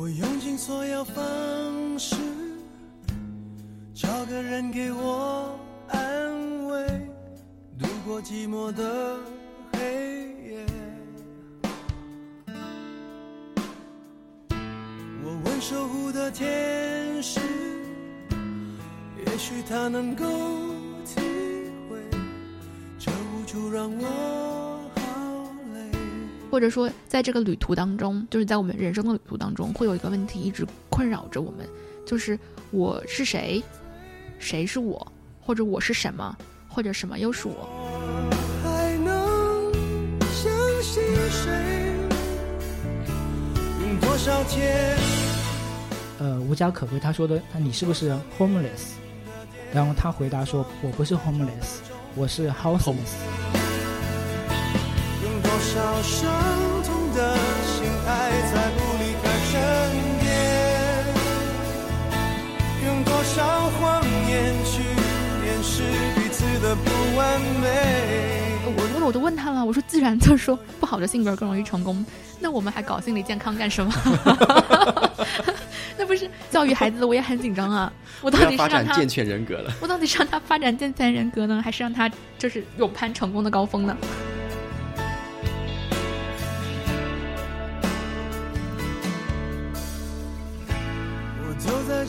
我用尽所有方式，找个人给我安慰，度过寂寞的黑夜。我问守护的天使，也许他能够体会这无助让我。或者说，在这个旅途当中，就是在我们人生的旅途当中，会有一个问题一直困扰着我们，就是我是谁，谁是我，或者我是什么，或者什么又是我。还能相信谁？用多少天？呃，无家可归，他说的，那你是不是 homeless？然后他回答说，我不是 homeless，我是 houseless。少伤痛的心还在不离开身边？用多少谎言去掩饰彼此的不完美？我我都问他了，我说既然就是说不好的性格更容易成功，那我们还搞心理健康干什么？那不是教育孩子，我也很紧张啊。我到底是让他发展健全人格了。我到底是让他发展健全人格呢，还是让他就是勇攀成功的高峰呢？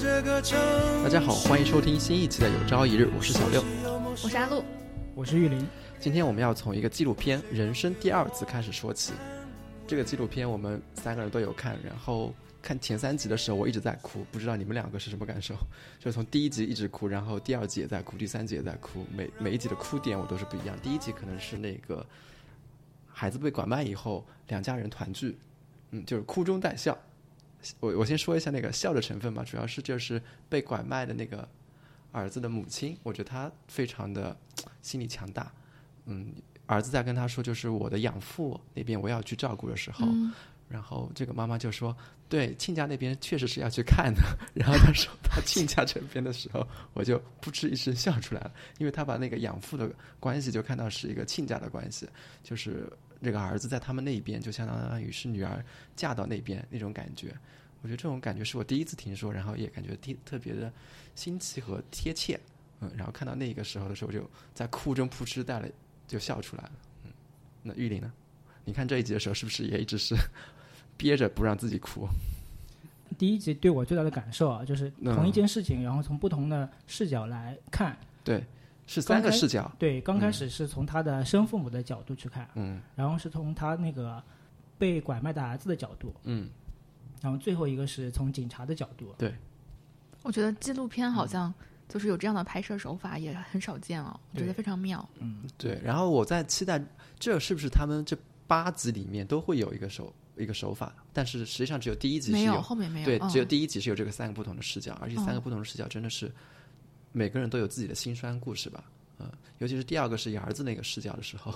大家好，欢迎收听新一期的《有朝一日》，我是小六。我是阿露，我是玉林，今天我们要从一个纪录片《人生第二次》开始说起。这个纪录片我们三个人都有看，然后看前三集的时候我一直在哭，不知道你们两个是什么感受？就从第一集一直哭，然后第二集也在哭，第三集也在哭，每每一集的哭点我都是不一样。第一集可能是那个孩子被拐卖以后，两家人团聚，嗯，就是哭中带笑。我我先说一下那个笑的成分吧，主要是就是被拐卖的那个儿子的母亲，我觉得她非常的心理强大。嗯，儿子在跟他说，就是我的养父那边我要去照顾的时候，嗯然后这个妈妈就说：“对，亲家那边确实是要去看的。”然后他说到亲家这边的时候，我就扑哧一声笑出来了，因为他把那个养父的关系就看到是一个亲家的关系，就是这个儿子在他们那边就相当于是女儿嫁到那边那种感觉。我觉得这种感觉是我第一次听说，然后也感觉特特别的新奇和贴切。嗯，然后看到那个时候的时候，就在哭中扑哧带了就笑出来了。嗯，那玉林呢？你看这一集的时候，是不是也一直是 憋着不让自己哭？第一集对我最大的感受啊，就是嗯同一件事情，然后从不同的视角来看。对，是三个视角。对，刚开始是从他的生父母的角度去看，嗯然后是从他那个被拐卖的儿子的角度，嗯，然后最后一个是从警察的角度。对我觉得纪录片好像就是有这样的拍摄手法也很少见哦，我觉得非常妙。嗯对。然后我在期待，这是不是他们这八集里面都会有一个手一个手法？但是实际上只有第一集是没有，后面没有。对，嗯只有第一集是有这个三个不同的视角，而且三个哦不同的视角真的是每个人都有自己的辛酸故事吧。嗯，尤其是第二个是以儿子那个视角的时候，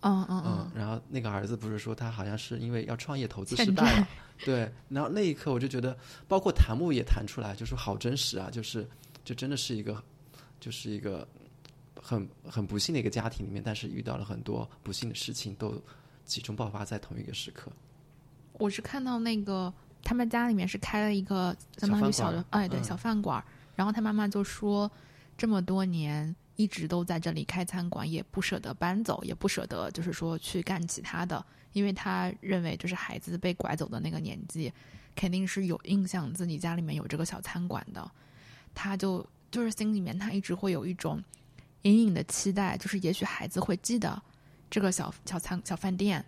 嗯嗯嗯，然后那个儿子不是说他好像是因为要创业投资失败了，对，然后那一刻我就觉得，包括弹幕也弹出来，就说好真实啊，就是就真的是一个，就是一个很很不幸的一个家庭里面，但是遇到了很多不幸的事情，都集中爆发在同一个时刻。我是看到那个他们家里面是开了一个相当于小的哎对嗯。小饭馆儿，然后他妈妈就说这么多年一直都在这里开餐馆，也不舍得搬走，也不舍得就是说去干其他的，因为他认为就是孩子被拐走的那个年纪，肯定是有印象自己家里面有这个小餐馆的，他就就是心里面他一直会有一种隐隐的期待，就是也许孩子会记得这个小小餐小饭店，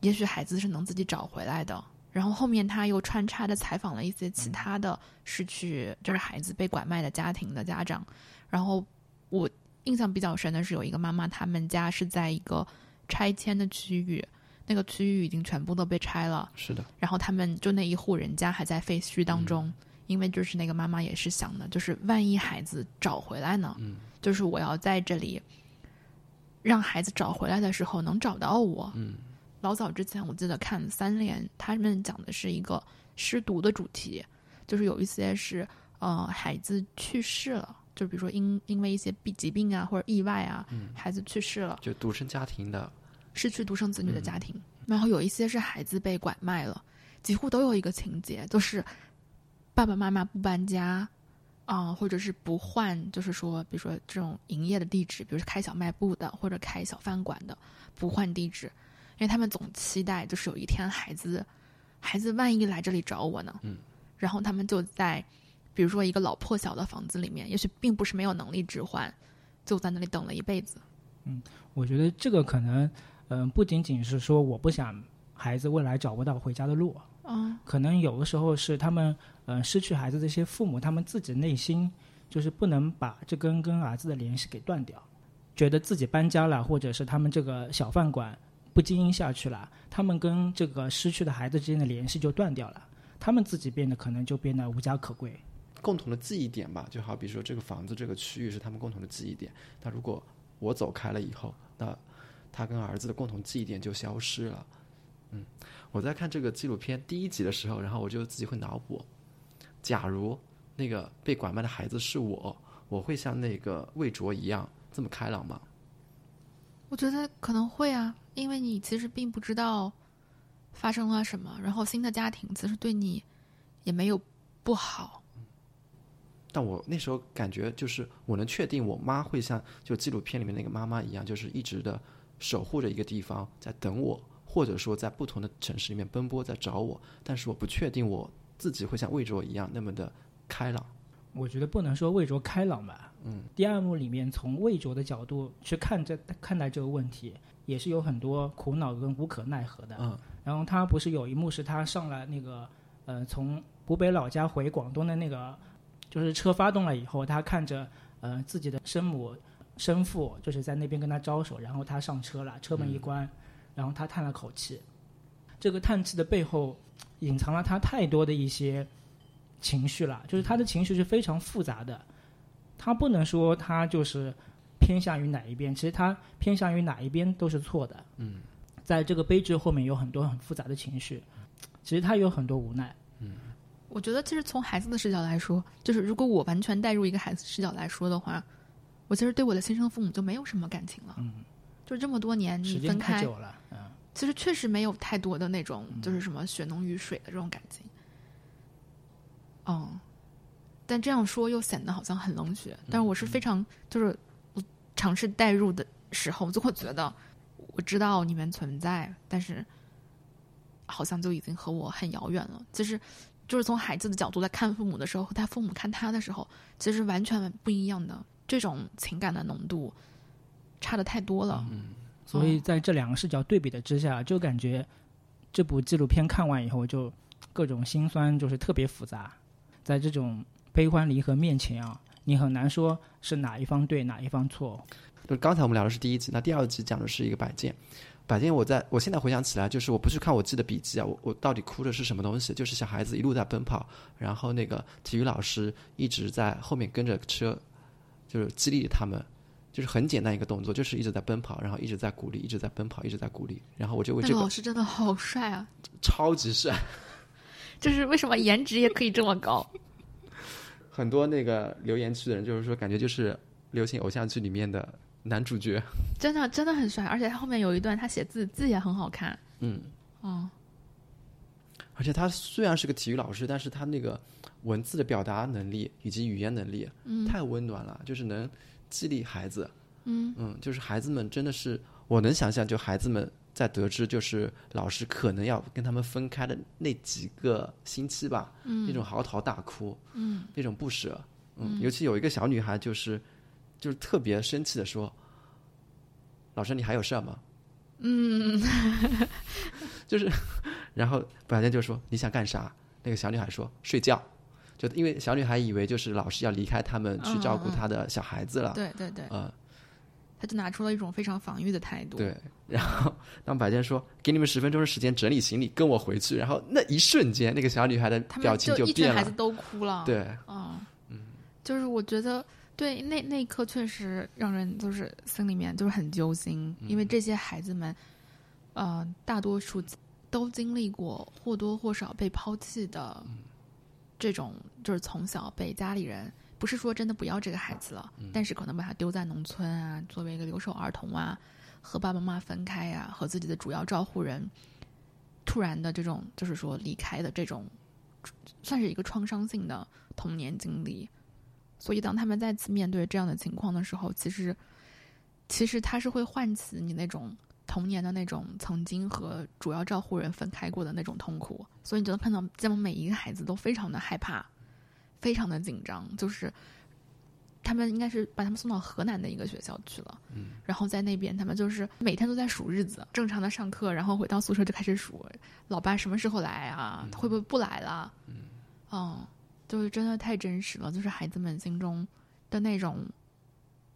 也许孩子是能自己找回来的。然后后面他又穿插着采访了一些其他的失去就是孩子被拐卖的家庭的家长，然后我印象比较深的是有一个妈妈，他们家是在一个拆迁的区域，那个区域已经全部都被拆了，是的，然后他们就那一户人家还在废墟当中，嗯因为就是那个妈妈也是想的，就是万一孩子找回来呢，嗯。就是我要在这里让孩子找回来的时候能找到我。嗯老早之前我记得看三联，他们讲的是一个失独的主题，就是有一些是呃孩子去世了，就比如说因因为一些病疾病啊或者意外啊，嗯，孩子去世了，就独生家庭的，失去独生子女的嗯家庭，然后有一些是孩子被拐卖了。几乎都有一个情节，就是爸爸妈妈不搬家，啊、或者是不换，就是说，比如说这种营业的地址，比如说开小卖部的或者开小饭馆的，不换地址，因为他们总期待就是有一天孩子，孩子万一来这里找我呢，嗯，然后他们就在，比如说一个老破小的房子里面，也许并不是没有能力置换，就在那里等了一辈子。嗯我觉得这个可能，嗯、不仅仅是说我不想孩子未来找不到回家的路，嗯可能有的时候是他们，呃，失去孩子这些父母，他们自己内心就是不能把这根跟儿子的联系给断掉，觉得自己搬家了，或者是他们这个小饭馆不经营下去了，他们跟这个失去的孩子之间的联系就断掉了，他们自己变得可能就变得无家可归。共同的记忆点吧，就好比说这个房子这个区域是他们共同的记忆点。那如果我走开了以后，那他跟儿子的共同记忆点就消失了。嗯，我在看这个纪录片第一集的时候，然后我就自己会脑补，假如那个被拐卖的孩子是我，我会像那个魏卓一样这么开朗吗？我觉得可能会啊，因为你其实并不知道发生了什么，然后新的家庭其实对你也没有不好。但我那时候感觉就是我能确定我妈会像就纪录片里面那个妈妈一样，就是一直的守护着一个地方在等我，或者说在不同的城市里面奔波在找我，但是我不确定我自己会像魏卓一样那么的开朗。我觉得不能说魏卓开朗吧。嗯，第二幕里面从魏卓的角度去看这看待这个问题，也是有很多苦恼跟无可奈何的。嗯，然后他不是有一幕是他上了那个呃从湖北老家回广东的那个，就是车发动了以后，他看着呃自己的生母生父就是在那边跟他招手，然后他上车了，车门一关，然后他叹了口气。这个叹气的背后隐藏了他太多的一些情绪了，就是他的情绪是非常复杂的，他不能说他就是偏向于哪一边，其实他偏向于哪一边都是错的。嗯，在这个悲剧后面有很多很复杂的情绪，其实他有很多无奈。嗯我觉得其实从孩子的视角来说，就是如果我完全带入一个孩子视角来说的话，我其实对我的亲生父母就没有什么感情了。嗯，就这么多年时间你分开，太久了，嗯，其实确实没有太多的那种就是什么血浓于水的这种感情。嗯，但这样说又显得好像很冷血。但是我是非常就是我尝试代入的时候，就会觉得我知道你们存在，但是好像就已经和我很遥远了。其实就是从孩子的角度来看父母的时候，和他父母看他的时候，其实完全不一样的。这种情感的浓度差的太多了。嗯所以在这两个视角对比的之下，就感觉这部纪录片看完以后，就各种心酸，就是特别复杂。在这种悲欢离合面前啊，你很难说是哪一方对，哪一方错。就刚才我们聊的是第一集，那第二集讲的是一个摆件。摆件，我在我现在回想起来，就是我不去看我记的笔记啊，我我到底哭的是什么东西？就是小孩子一路在奔跑，然后那个体育老师一直在后面跟着车，就是激励他们，就是很简单一个动作，就是一直在奔跑，然后一直在鼓励，一直在奔跑，一直在鼓励，然后我就为这个老师真的好帅啊！超级帅，就是为什么颜值也可以这么高？很多那个留言区的人就是说，感觉就是流行偶像剧里面的男主角，真的真的很帅，而且他后面有一段他写字字也很好看。嗯。哦，而且他虽然是个体育老师，但是他那个文字的表达能力以及语言能力，嗯太温暖了，就是能激励孩子。嗯嗯，就是孩子们真的是，我能想象，就孩子们在得知就是老师可能要跟他们分开的那几个星期吧，嗯。那种嚎啕大哭，嗯。那种不舍，嗯，尤其有一个小女孩就是就是特别生气的说：“老师，你还有事儿吗？”嗯，就是，然后白天就说你想干啥？那个小女孩说睡觉，就因为小女孩以为就是老师要离开他们去照顾她的小孩子了，对对对，嗯，他就拿出了一种非常防御的态度。，对。然后当白天说给你们十分钟的时间整理行李，跟我回去，然后那一瞬间，那个小女孩的他表情就变了，孩子都哭了。，对，嗯就是我觉得。对，那那一刻确实让人就是心里面就是很揪心，因为这些孩子们，呃，大多数都经历过或多或少被抛弃的这种，就是从小被家里人不是说真的不要这个孩子了，但是可能把他丢在农村啊，作为一个留守儿童啊，和爸爸妈妈分开啊，和自己的主要照护人突然的这种就是说离开的这种，算是一个创伤性的童年经历。所以当他们再次面对这样的情况的时候，其实其实他是会唤起你那种童年的那种曾经和主要照护人分开过的那种痛苦。所以你就能看到，这么每一个孩子都非常的害怕，非常的紧张，就是。他们应该是把他们送到河南的一个学校去了，嗯，然后在那边他们就是每天都在数日子，正常的上课，然后回到宿舍就开始数，老爸什么时候来啊？会不会不来了？嗯，哦，就是真的太真实了，就是孩子们心中的那种，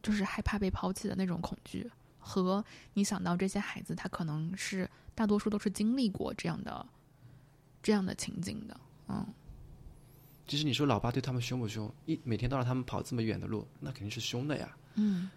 就是害怕被抛弃的那种恐惧，和你想到这些孩子，他可能是大多数都是经历过这样的这样的情景的，嗯。其实你说老爸对他们凶不凶？一每天都让他们跑这么远的路，那肯定是凶的呀。嗯，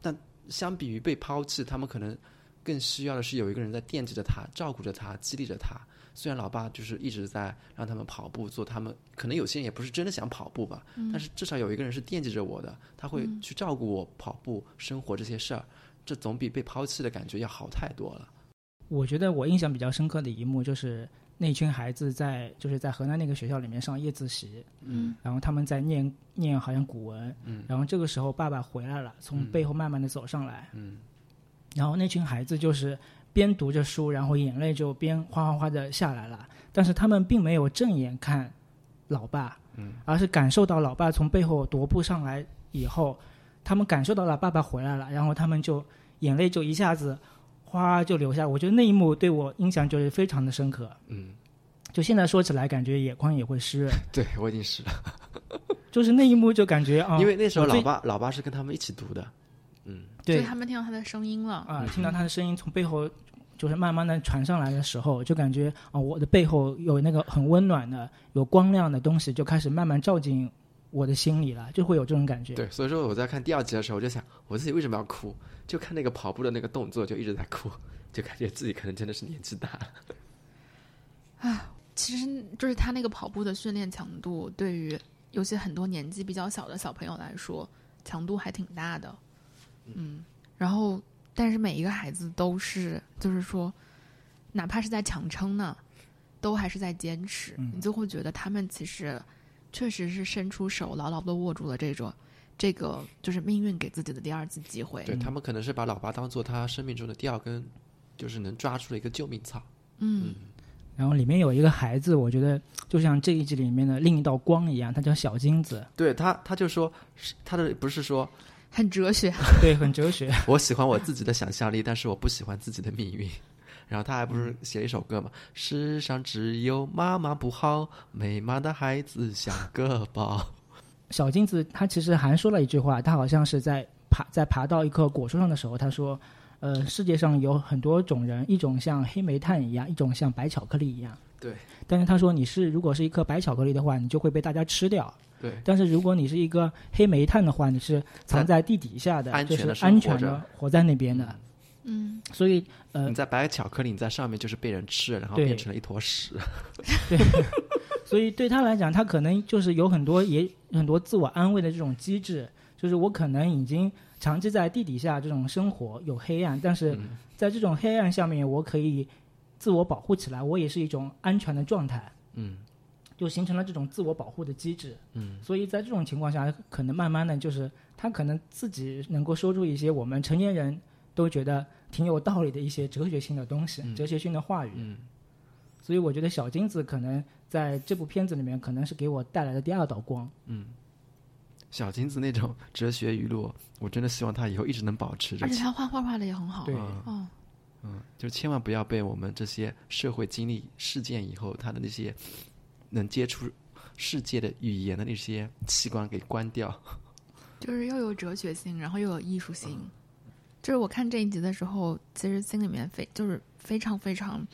但相比于被抛弃，他们可能更需要的是有一个人在惦记着他、照顾着他、激励着他。虽然老爸就是一直在让他们跑步，做他们可能有些人也不是真的想跑步吧，但是至少有一个人是惦记着我的，他会去照顾我跑步、生活这些事儿，这总比被抛弃的感觉要好太多了。我觉得我印象比较深刻的一幕就是那群孩子在就是在河南那个学校里面上夜自习，嗯，然后他们在念念好像古文，嗯，然后这个时候爸爸回来了，从背后慢慢的走上来，嗯，然后那群孩子就是边读着书，然后眼泪就边哗哗哗的下来了，但是他们并没有正眼看老爸，嗯，而是感受到老爸从背后踱步上来以后，他们感受到了爸爸回来了，然后他们就眼泪就一下子。哗就流下，我觉得那一幕对我印象就是非常的深刻。嗯，就现在说起来，感觉眼眶也会湿。润。对我已经湿了，就是那一幕就感觉啊，因为那时候老爸老爸是跟他们一起读的，嗯，对。就他们听到他的声音了，啊，听到他的声音从背后就是慢慢的传上来的时候，就感觉啊，我的背后有那个很温暖的、有光亮的东西，就开始慢慢照进我的心里了，就会有这种感觉。对，所以说我在看第二集的时候，我就想我自己为什么要哭？就看那个跑步的那个动作，就一直在哭，就感觉自己可能真的是年纪大了。啊其实就是他那个跑步的训练强度，对于有些很多年纪比较小的小朋友来说，强度还挺大的。嗯，然后但是每一个孩子都是，就是说，哪怕是在强撑呢，都还是在坚持。嗯你就会觉得他们其实确实是伸出手，牢牢的握住了这种这个就是命运给自己的第二次机会。对他们可能是把老爸当做他生命中的第二根，就是能抓住的一个救命草。嗯然后里面有一个孩子，我觉得就像这一集里面的另一道光一样，他叫小金子，对他，他就说，是他的不是说很哲学。对，很哲学。我喜欢我自己的想象力，但是我不喜欢自己的命运。然后他还不是写了一首歌嘛？世上只有妈妈不好，没妈的孩子像个宝。小金子他其实还说了一句话，他好像是在爬在爬到一棵果树上的时候，他说：“呃，世界上有很多种人，一种像黑煤炭一样，一种像白巧克力一样。对但是他说，你是如果是一颗白巧克力的话，你就会被大家吃掉；对，但是如果你是一个黑煤炭的话，你是藏在地底下的，就是安全的活在那边的。嗯所以，呃你，在白巧克力，你在上面就是被人吃了，然后变成了一坨屎。对。所以对他来讲，他可能就是有很多也很多自我安慰的这种机制，就是我可能已经长期在地底下这种生活有黑暗，但是嗯。在这种黑暗下面，我可以自我保护起来，我也是一种安全的状态，嗯。就形成了这种自我保护的机制。嗯。所以在这种情况下，可能慢慢的就是他可能自己能够说出一些我们成年人都觉得挺有道理的一些哲学性的东西、嗯哲学性的话语。嗯，所以我觉得小金子可能在这部片子里面，可能是给我带来的第二道光。嗯小金子那种哲学语录，我真的希望他以后一直能保持着而。且他画画画的也很好。对嗯哦，嗯，就是千万不要被我们这些社会经历事件以后，他的那些能接触世界的语言的那些器官给关掉。就是又有哲学性，然后又有艺术性。就是我看这一集的时候，其实心里面非就是非常非常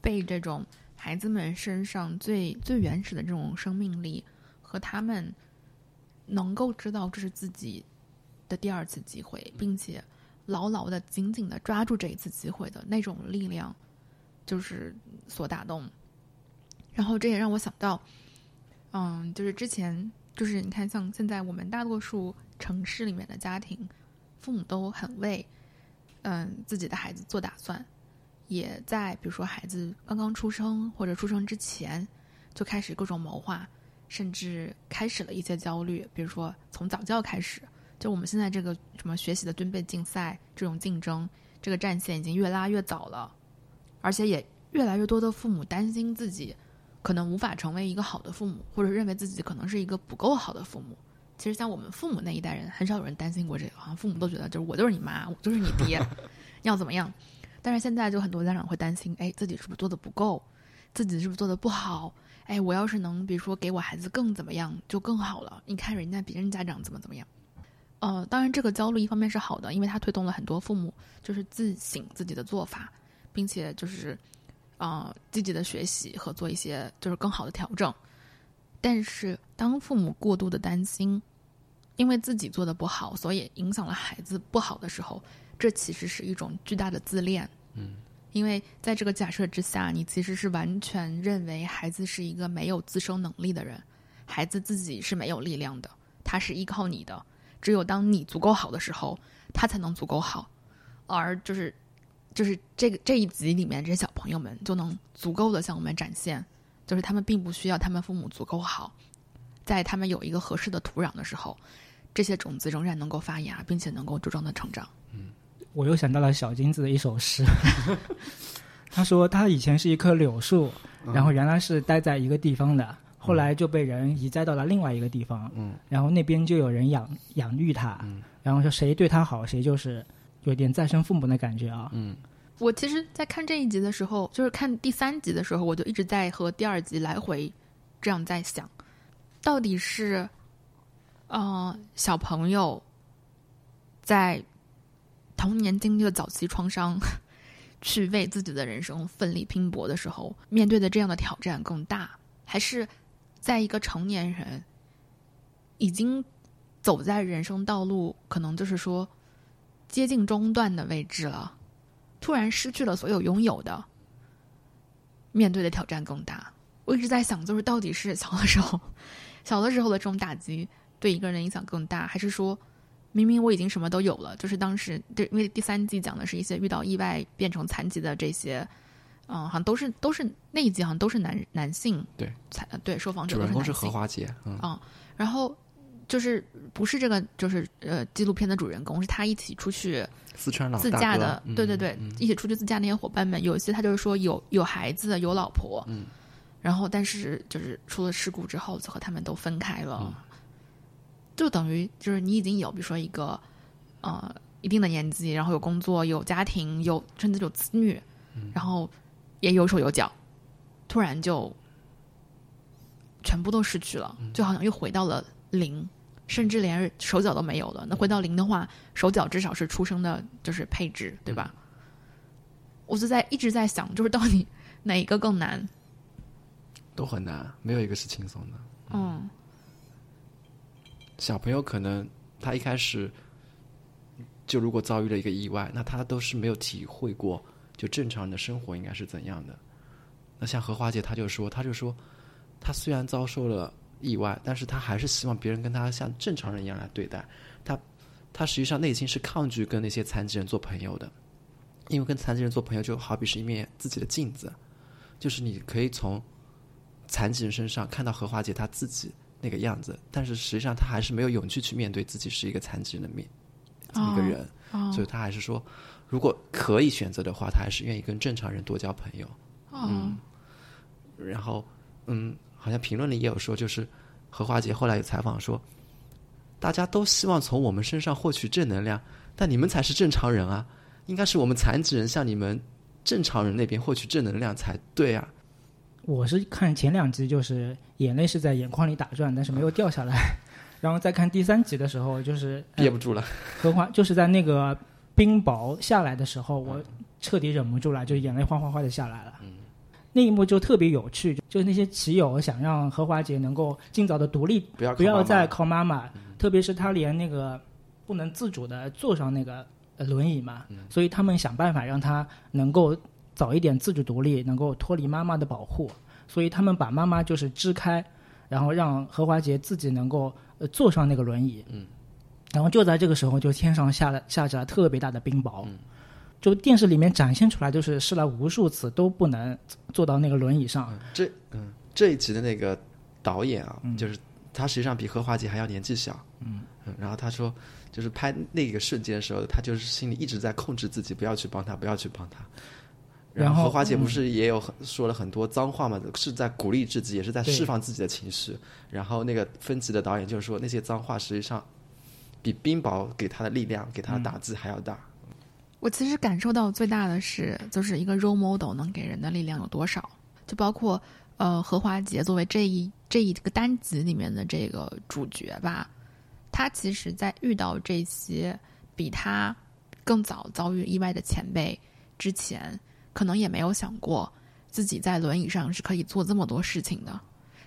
被这种孩子们身上最最原始的这种生命力和他们能够知道这是自己的第二次机会，并且牢牢的、紧紧的抓住这一次机会的那种力量，就是所打动。然后这也让我想到，嗯，就是之前就是你看，像现在我们大多数城市里面的家庭，父母都很为嗯自己的孩子做打算，也在比如说孩子刚刚出生或者出生之前就开始各种谋划，甚至开始了一些焦虑，比如说从早教开始，就我们现在这个什么学习的军备竞赛这种竞争，这个战线已经越拉越早了，而且也越来越多的父母担心自己可能无法成为一个好的父母，或者认为自己可能是一个不够好的父母。其实像我们父母那一代人，很少有人担心过这个，好像父母都觉得就是我就是你妈，我就是你爹，要怎么样？但是现在就很多家长会担心，哎，自己是不是做的不够，自己是不是做的不好？哎，我要是能，比如说给我孩子更怎么样，就更好了。你看人家别人家长怎么怎么样？呃，当然这个焦虑一方面是好的，因为它推动了很多父母就是自省自己的做法，并且就是啊积极的学习和做一些就是更好的调整。但是当父母过度的担心，因为自己做的不好，所以影响了孩子不好的时候。这其实是一种巨大的自恋，嗯，因为在这个假设之下，你其实是完全认为孩子是一个没有自生能力的人，孩子自己是没有力量的，他是依靠你的，只有当你足够好的时候，他才能足够好，而就是，就是这个这一集里面这些小朋友们就能足够的向我们展现，就是他们并不需要他们父母足够好，在他们有一个合适的土壤的时候，这些种子仍然能够发芽，并且能够茁壮的成长，嗯。我又想到了小金子的一首诗，他说他以前是一棵柳树，然后原来是待在一个地方的，后来就被人移栽到了另外一个地方，嗯，然后那边就有人养养育他，然后说谁对他好，谁就是有点再生父母的感觉啊，嗯，我其实，在看这一集的时候，就是看第三集的时候，我就一直在和第二集来回这样在想，到底是，呃，小朋友在。童年经历了早期创伤，去为自己的人生奋力拼搏的时候，面对的这样的挑战更大，还是在一个成年人已经走在人生道路，可能就是说接近中段的位置了，突然失去了所有拥有的，面对的挑战更大。我一直在想，就是到底是小的时候，小的时候的这种打击对一个人的影响更大，还是说？明明我已经什么都有了，就是当时对，因为第三季讲的是一些遇到意外变成残疾的这些，嗯，好像都是都是那一集好像都是男男性对，才对受访者主人公是何华杰，嗯，然后就是不是这个就是呃纪录片的主人公是他一起出去四川老自驾的，对对对，一起出去自驾那些伙伴们，有一些他就是说有有孩子有老婆，嗯，然后但是就是出了事故之后就和他们都分开了。就等于就是你已经有，比如说一个，呃，一定的年纪，然后有工作、有家庭、有甚至有子女，然后也有手有脚，突然就全部都失去了，就好像又回到了零，甚至连手脚都没有了。那回到零的话，手脚至少是出生的，就是配置，对吧？我就在一直在想，就是到底 哪一个更难？都很难，没有一个是轻松的。嗯。小朋友可能他一开始就如果遭遇了一个意外，那他都是没有体会过就正常人的生活应该是怎样的。那像何华姐，她就说，她就说，她虽然遭受了意外，但是她还是希望别人跟她像正常人一样来对待他。他实际上内心是抗拒跟那些残疾人做朋友的，因为跟残疾人做朋友就好比是一面自己的镜子，就是你可以从残疾人身上看到何华姐她自己。那个样子，但是实际上他还是没有勇气去面对自己是一个残疾人的面一个人，所以他还是说，如果可以选择的话，他还是愿意跟正常人多交朋友。嗯，然后嗯，好像评论里也有说，就是何华杰后来有采访说，大家都希望从我们身上获取正能量，但你们才是正常人啊，应该是我们残疾人向你们正常人那边获取正能量才对啊。我是看前两集，就是眼泪是在眼眶里打转，但是没有掉下来。然后再看第三集的时候，就是憋不住了。荷花就是在那个冰雹下来的时候，我彻底忍不住了，就眼泪哗哗哗的下来了。嗯那一幕就特别有趣，就那些骑友想让何华姐能够尽早的独立，不要不要再靠妈妈。特别是她连那个不能自主的坐上那个轮椅嘛，所以他们想办法让她能够。早一点自主独立，能够脱离妈妈的保护，所以他们把妈妈就是支开，然后让何华杰自己能够呃坐上那个轮椅。嗯，然后就在这个时候，就天上下了下着特别大的冰雹。嗯，就电视里面展现出来，就是试了无数次都不能坐到那个轮椅上。这嗯这一集的那个导演啊，嗯就是他实际上比何华杰还要年纪小，嗯嗯，然后他说，就是拍那个瞬间的时候，他就是心里一直在控制自己，不要去帮他，不要去帮他。然后何华杰不嗯是也有很说了很多脏话嘛，是在鼓励自己，也是在释放自己的情绪。然后那个分级的导演就是说，那些脏话实际上比冰雹给他的力量、给他的打击还要大。我其实感受到最大的是，就是一个 role model 能给人的力量有多少，就包括呃何华杰作为这一这一个单集里面的这个主角吧，他其实在遇到这些比他更早遭遇意外的前辈之前，可能也没有想过自己在轮椅上是可以做这么多事情的，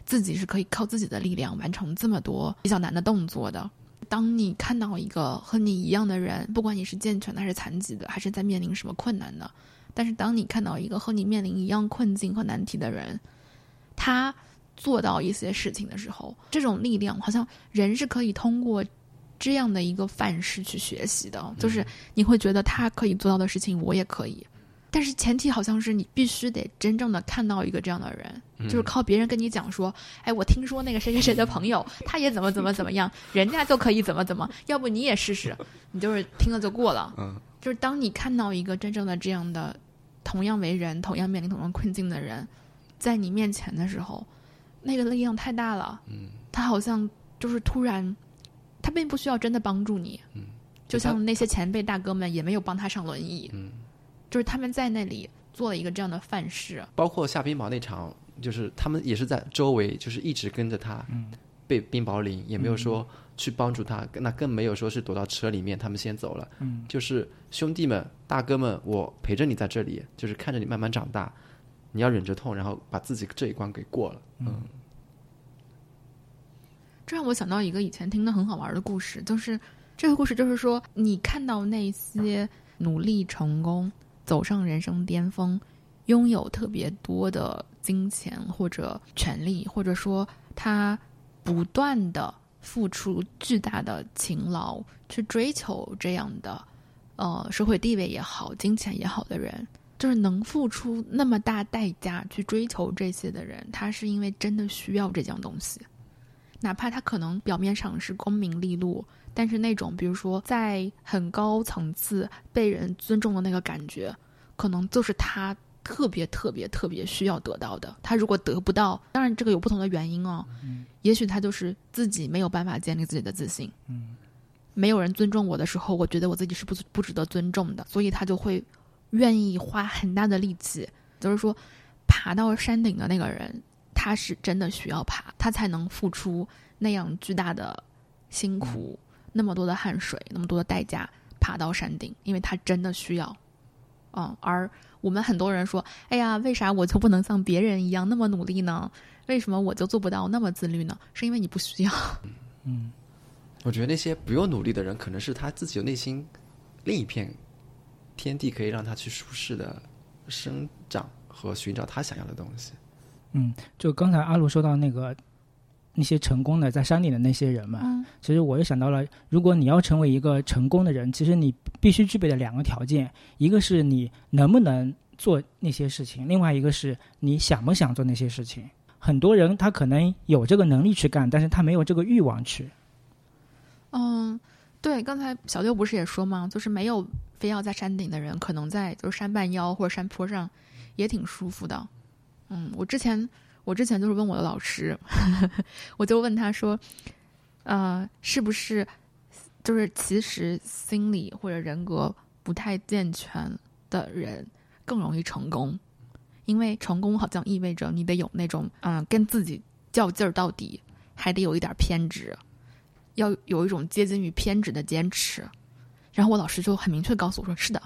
自己是可以靠自己的力量完成这么多比较难的动作的。当你看到一个和你一样的人，不管你是健全的还是残疾的，还是在面临什么困难的，但是当你看到一个和你面临一样困境和难题的人，他做到一些事情的时候，这种力量好像人是可以通过这样的一个范式去学习的，就是你会觉得他可以做到的事情，我也可以。但是前提好像是你必须得真正的看到一个这样的人，就是靠别人跟你讲说，哎，我听说那个谁谁谁的朋友，他也怎么怎么怎么样，人家就可以怎么怎么，要不你也试试，你就是听了就过了。嗯，就是当你看到一个真正的这样的同样为人、同样面临同样困境的人，在你面前的时候，那个力量太大了。嗯，他好像就是突然，他并不需要真的帮助你。嗯，就像那些前辈大哥们也没有帮他上轮椅。嗯，就是他们在那里做了一个这样的范式。包括下冰雹那场，就是他们也是在周围，就是一直跟着他，被冰雹淋，也没有说去帮助他，那更没有说是躲到车里面，他们先走了。嗯，就是兄弟们、大哥们，我陪着你在这里，就是看着你慢慢长大，你要忍着痛，然后把自己这一关给过了。嗯，这让我想到一个以前听的很好玩的故事，就是这个故事就是说，你看到那些努力成功、走上人生巅峰、拥有特别多的金钱或者权利，或者说他不断的付出巨大的勤劳去追求这样的呃社会地位也好、金钱也好的人。就是能付出那么大代价去追求这些的人，他是因为真的需要这件东西。哪怕他可能表面上是功名利禄，但是那种比如说在很高层次被人尊重的那个感觉，可能就是他特别特别特别需要得到的。他如果得不到，当然这个有不同的原因哦，也许他就是自己没有办法建立自己的自信，嗯，没有人尊重我的时候，我觉得我自己是不不值得尊重的，所以他就会愿意花很大的力气，就是说爬到山顶的那个人。他是真的需要爬，他才能付出那样巨大的辛苦，那么多的汗水，那么多的代价爬到山顶，因为他真的需要。嗯，而我们很多人说：“哎呀，为啥我就不能像别人一样那么努力呢？为什么我就做不到那么自律呢？”是因为你不需要。嗯，我觉得那些不用努力的人，可能是他自己有内心另一片天地，可以让他去舒适的生长和寻找他想要的东西。嗯，就刚才阿鲁说到那个那些成功的在山顶的那些人嘛，嗯其实我又想到了，如果你要成为一个成功的人，其实你必须具备的两个条件，一个是你能不能做那些事情，另外一个是你想不想做那些事情。很多人他可能有这个能力去干，但是他没有这个欲望去。嗯，对，刚才小六不是也说吗？就是没有非要在山顶的人，可能在就是山半腰或者山坡上也挺舒服的。嗯，我之前我之前就是问我的老师，我就问他说，呃，是不是就是其实心理或者人格不太健全的人更容易成功？因为成功好像意味着你得有那种嗯、跟自己较劲儿到底，还得有一点偏执。要有一种接近于偏执的坚持。然后我老师就很明确告诉我说：“是的。”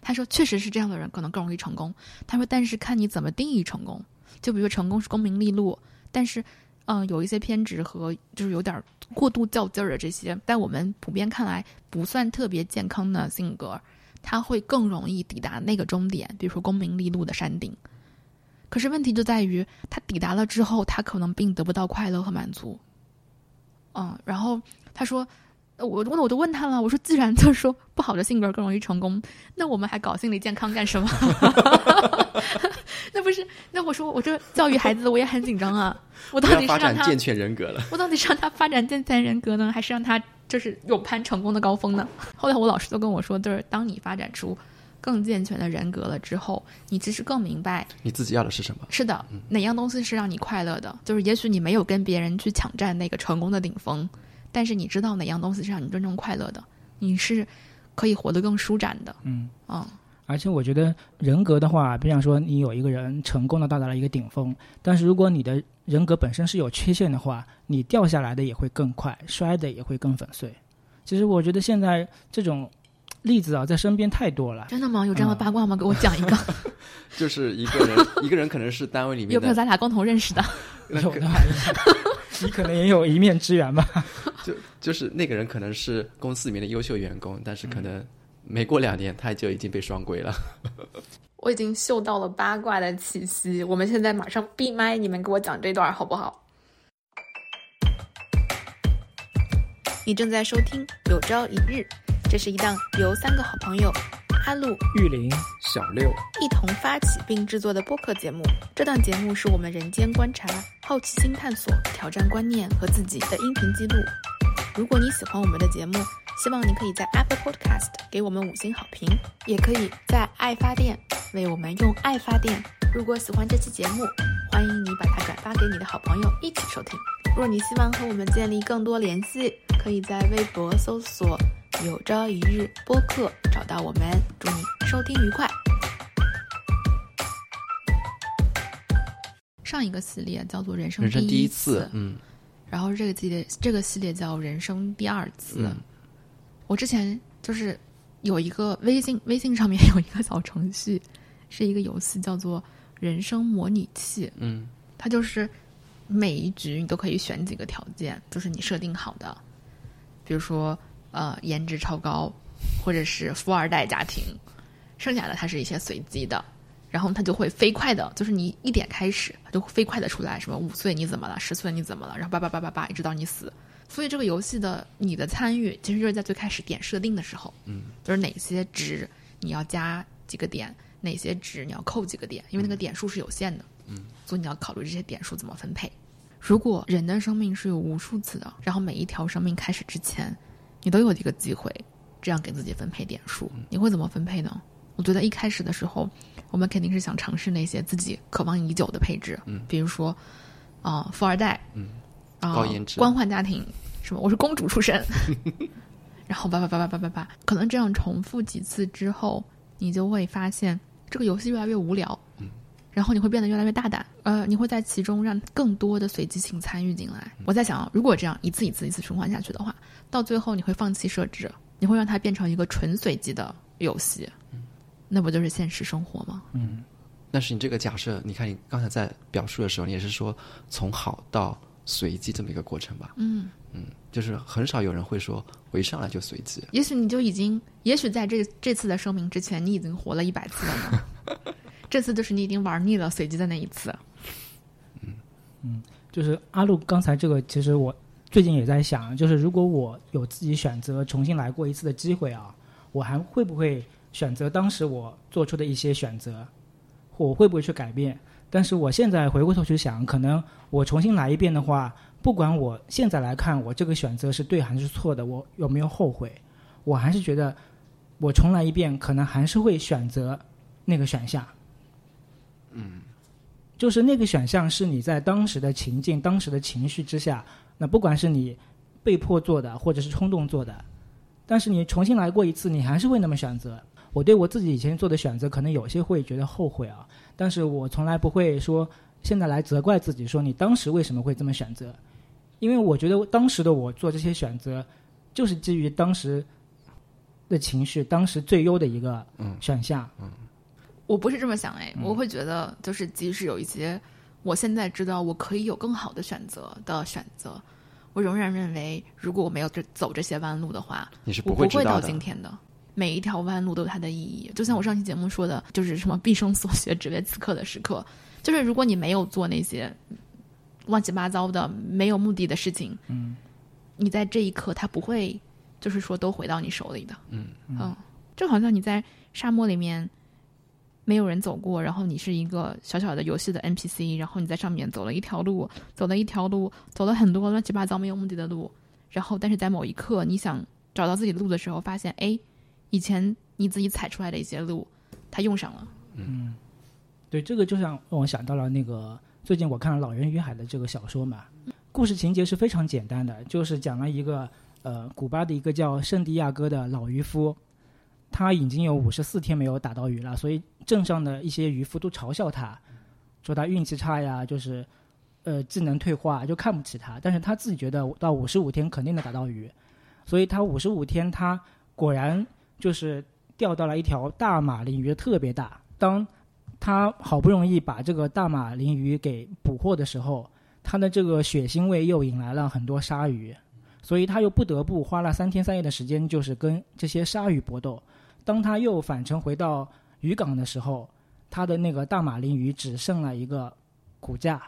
他说：“确实是这样的人可能更容易成功。”他说：“但是看你怎么定义成功。就比如说成功是功名利禄，但是，嗯、有一些偏执和就是有点过度较劲儿的这些，在我们普遍看来不算特别健康的性格，他会更容易抵达那个终点，比如说功名利禄的山顶。可是问题就在于，他抵达了之后，他可能并得不到快乐和满足。嗯，然后他说，我我我都问他了，我说既然就是说不好的性格更容易成功，那我们还搞心理健康干什么？那不是？那我说我这教育孩子我也很紧张啊，我到底是让他发展健全人格了。我到底是让他发展健全人格呢，还是让他就是有攀成功的高峰呢？后来我老师都跟我说，就是当你发展出更健全的人格了之后，你其实更明白，你自己要的是什么？是的，哪样东西是让你快乐的？就是也许你没有跟别人去抢占那个成功的顶峰，但是你知道哪样东西是让你真正快乐的，你是可以活得更舒展的。嗯嗯，而且我觉得人格的话，比方说你有一个人成功的到达了一个顶峰，但是如果你的人格本身是有缺陷的话，你掉下来的也会更快，摔的也会更粉碎。其实我觉得现在这种例子啊，在身边太多了。真的吗？有这样的八卦吗？给我讲一个，就是一个人，一个人可能是单位里面有没有，咱俩共同认识的？那有个的话，你可能也有一面之缘吧。就就是那个人可能是公司里面的优秀员工，但是可能没过两年他就已经被双规了。我已经嗅到了八卦的气息，我们现在马上闭麦，你们给我讲这段好不好？你正在收听《有朝一日》，这是一档由三个好朋友阿路、玉林，小六，一同发起并制作的播客节目。这档节目是我们人间观察、好奇心探索、挑战观念和自己的音频记录。如果你喜欢我们的节目，希望你可以在 Apple Podcast 给我们五星好评，也可以在爱发电为我们用爱发电。如果喜欢这期节目，欢迎你把它转发给你的好朋友一起收听。若你希望和我们建立更多联系，可以在微博搜索“有朝一日播客”找到我们。祝你收听愉快。上一个系列叫做“人生人生第一一次，嗯。然后这个系列这个系列叫“人生第二次”嗯。我之前就是有一个微信，微信上面有一个小程序，是一个游戏叫做“人生模拟器。嗯”，它就是每一局你都可以选几个条件，就是你设定好的，比如说呃颜值超高，或者是富二代家庭，剩下的它是一些随机的。然后它就会飞快的，就是你一点开始，它就飞快的出来，什么五岁你怎么了，十岁你怎么了，然后叭叭叭叭叭，一直到你死。所以这个游戏的你的参与，其实就是在最开始点设定的时候，嗯，就是哪些值你要加几个点，哪些值你要扣几个点，因为那个点数是有限的，嗯，所以你要考虑这些点数怎么分配。如果人的生命是有无数次的，然后每一条生命开始之前，你都有一个机会，这样给自己分配点数，你会怎么分配呢？我觉得一开始的时候，我们肯定是想尝试那些自己渴望已久的配置，嗯。比如说，啊、富二代，嗯，啊、高颜值。官宦家庭，什么我是公主出身，然后叭叭叭叭叭叭叭，可能这样重复几次之后，你就会发现这个游戏越来越无聊，嗯，然后你会变得越来越大胆，呃，你会在其中让更多的随机性参与进来。我在想，如果这样一次一次一次循环下去的话，到最后你会放弃设置，你会让它变成一个纯随机的游戏，那不就是现实生活吗？嗯，但是你这个假设，你看你刚才在表述的时候，你也是说从好到随机这么一个过程吧？嗯，嗯，就是很少有人会说我一上来就随机。也许你就已经，也许在这这次的声明之前，你已经活了一百次了呢。这次就是你已经玩腻了随机的那一次。嗯就是阿路刚才这个，其实我最近也在想，就是如果我有自己选择重新来过一次的机会啊，我还会不会选择当时我做出的一些选择，我会不会去改变？但是我现在回过头去想，可能我重新来一遍的话，不管我现在来看我这个选择是对还是错的，我有没有后悔，我还是觉得我重来一遍，可能还是会选择那个选项。就是那个选项是你在当时的情境、当时的情绪之下，那不管是你被迫做的，或者是冲动做的，但是你重新来过一次，你还是会那么选择。我对我自己以前做的选择，可能有些会觉得后悔啊，但是我从来不会说现在来责怪自己，说你当时为什么会这么选择，因为我觉得当时的我做这些选择，就是基于当时的情绪，当时最优的一个嗯选项。我不是这么想哎，我会觉得就是即使有一些我现在知道我可以有更好的选择的选择，我仍然认为如果我没有这走这些弯路的话，你是我不会到。今天的。每一条弯路都有它的意义，就像我上期节目说的，就是什么毕生所学，只为此刻的时刻。就是如果你没有做那些乱七八糟的、没有目的的事情，嗯，你在这一刻，它不会就是说都回到你手里的。嗯嗯，就好像你在沙漠里面没有人走过，然后你是一个小小的游戏的 NPC，然后你在上面走了一条路，走了一条路，走了很多乱七八糟没有目的的路，然后但是在某一刻你想找到自己的路的时候，发现哎，以前你自己踩出来的一些路，它用上了。嗯，对，这个就像让我想到了那个最近我看了《老人与海》的这个小说嘛，故事情节是非常简单的，就是讲了一个呃古巴的一个叫圣地亚哥的老渔夫，他已经有五十四天没有打到鱼了，所以镇上的一些渔夫都嘲笑他，说他运气差呀，就是呃技能退化，就看不起他。但是他自己觉得到五十五天肯定能打到鱼，所以他五十五天他果然就是钓到了一条大马林鱼，特别大。当他好不容易把这个大马林鱼给捕获的时候，他的这个血腥味又引来了很多鲨鱼，所以他又不得不花了三天三夜的时间，就是跟这些鲨鱼搏斗。当他又返程回到渔港的时候，他的那个大马林鱼只剩了一个骨架。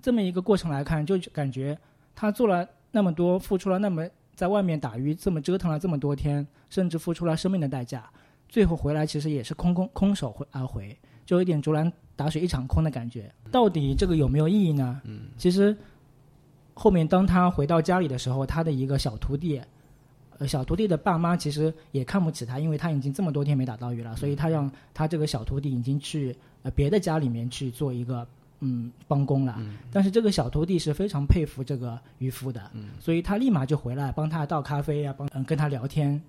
这么一个过程来看，就感觉他做了那么多，付出了那么在外面打鱼这么折腾了这么多天，甚至付出了生命的代价。最后回来其实也是空空空手回而回，就有点竹篮打水一场空的感觉。到底这个有没有意义呢？嗯，其实后面当他回到家里的时候，他的一个小徒弟，呃，小徒弟的爸妈其实也看不起他，因为他已经这么多天没打到鱼了，所以他让他这个小徒弟已经去呃别的家里面去做一个嗯帮工了。嗯但是这个小徒弟是非常佩服这个渔夫的，嗯所以他立马就回来帮他倒咖啡呀、帮嗯跟他聊天，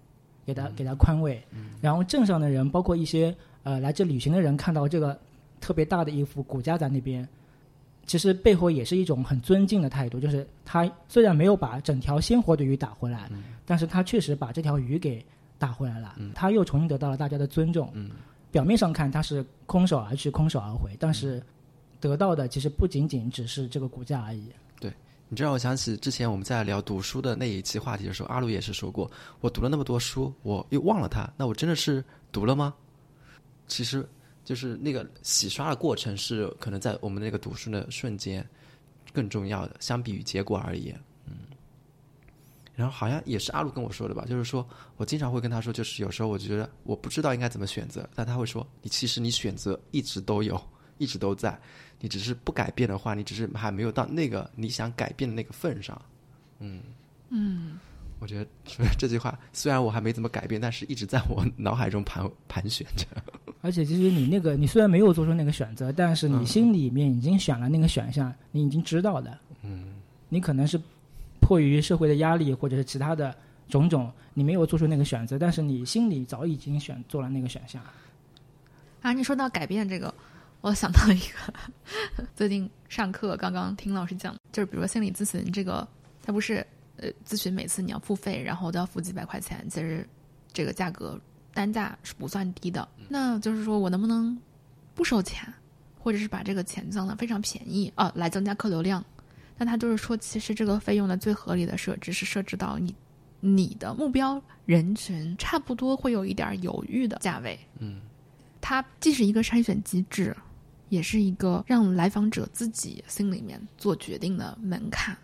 给他给他宽慰。然后镇上的人，包括一些呃来这旅行的人，看到这个特别大的一幅骨架在那边，其实背后也是一种很尊敬的态度，就是他虽然没有把整条鲜活的鱼打回来，但是他确实把这条鱼给打回来了，他又重新得到了大家的尊重。嗯表面上看他是空手而去，空手而回，但是得到的其实不仅仅只是这个骨架而已。对你这让我想起之前我们在聊读书的那一期话题的时候，阿鲁也是说过，我读了那么多书，我又忘了它，那我真的是读了吗？其实就是那个洗刷的过程是可能在我们那个读书的瞬间更重要的，相比于结果而言，嗯。然后好像也是阿鲁跟我说的吧，就是说我经常会跟他说，就是有时候我觉得我不知道应该怎么选择，但他会说，你其实你选择一直都有，一直都在。你只是不改变的话，你只是还没有到那个你想改变的那个份上。嗯嗯，我觉得这句话虽然我还没怎么改变，但是一直在我脑海中盘盘旋着。而且其实你那个，你虽然没有做出那个选择，但是你心里面已经选了那个选项，你已经知道的。嗯，你可能是迫于社会的压力或者是其他的种种，你没有做出那个选择，但是你心里早已经选做了那个选项。啊，你说到改变这个，我想到一个，最近上课刚刚听老师讲，就是比如说心理咨询这个，它不是呃咨询每次你要付费，然后都要付几百块钱，其实这个价格单价是不算低的。那就是说我能不能不收钱，或者是把这个钱降得非常便宜啊，来增加客流量？那他就是说，其实这个费用的最合理的设置是设置到你你的目标人群差不多会有一点犹豫的价位。嗯，它既是一个筛选机制，也是一个让来访者自己心里面做决定的门槛。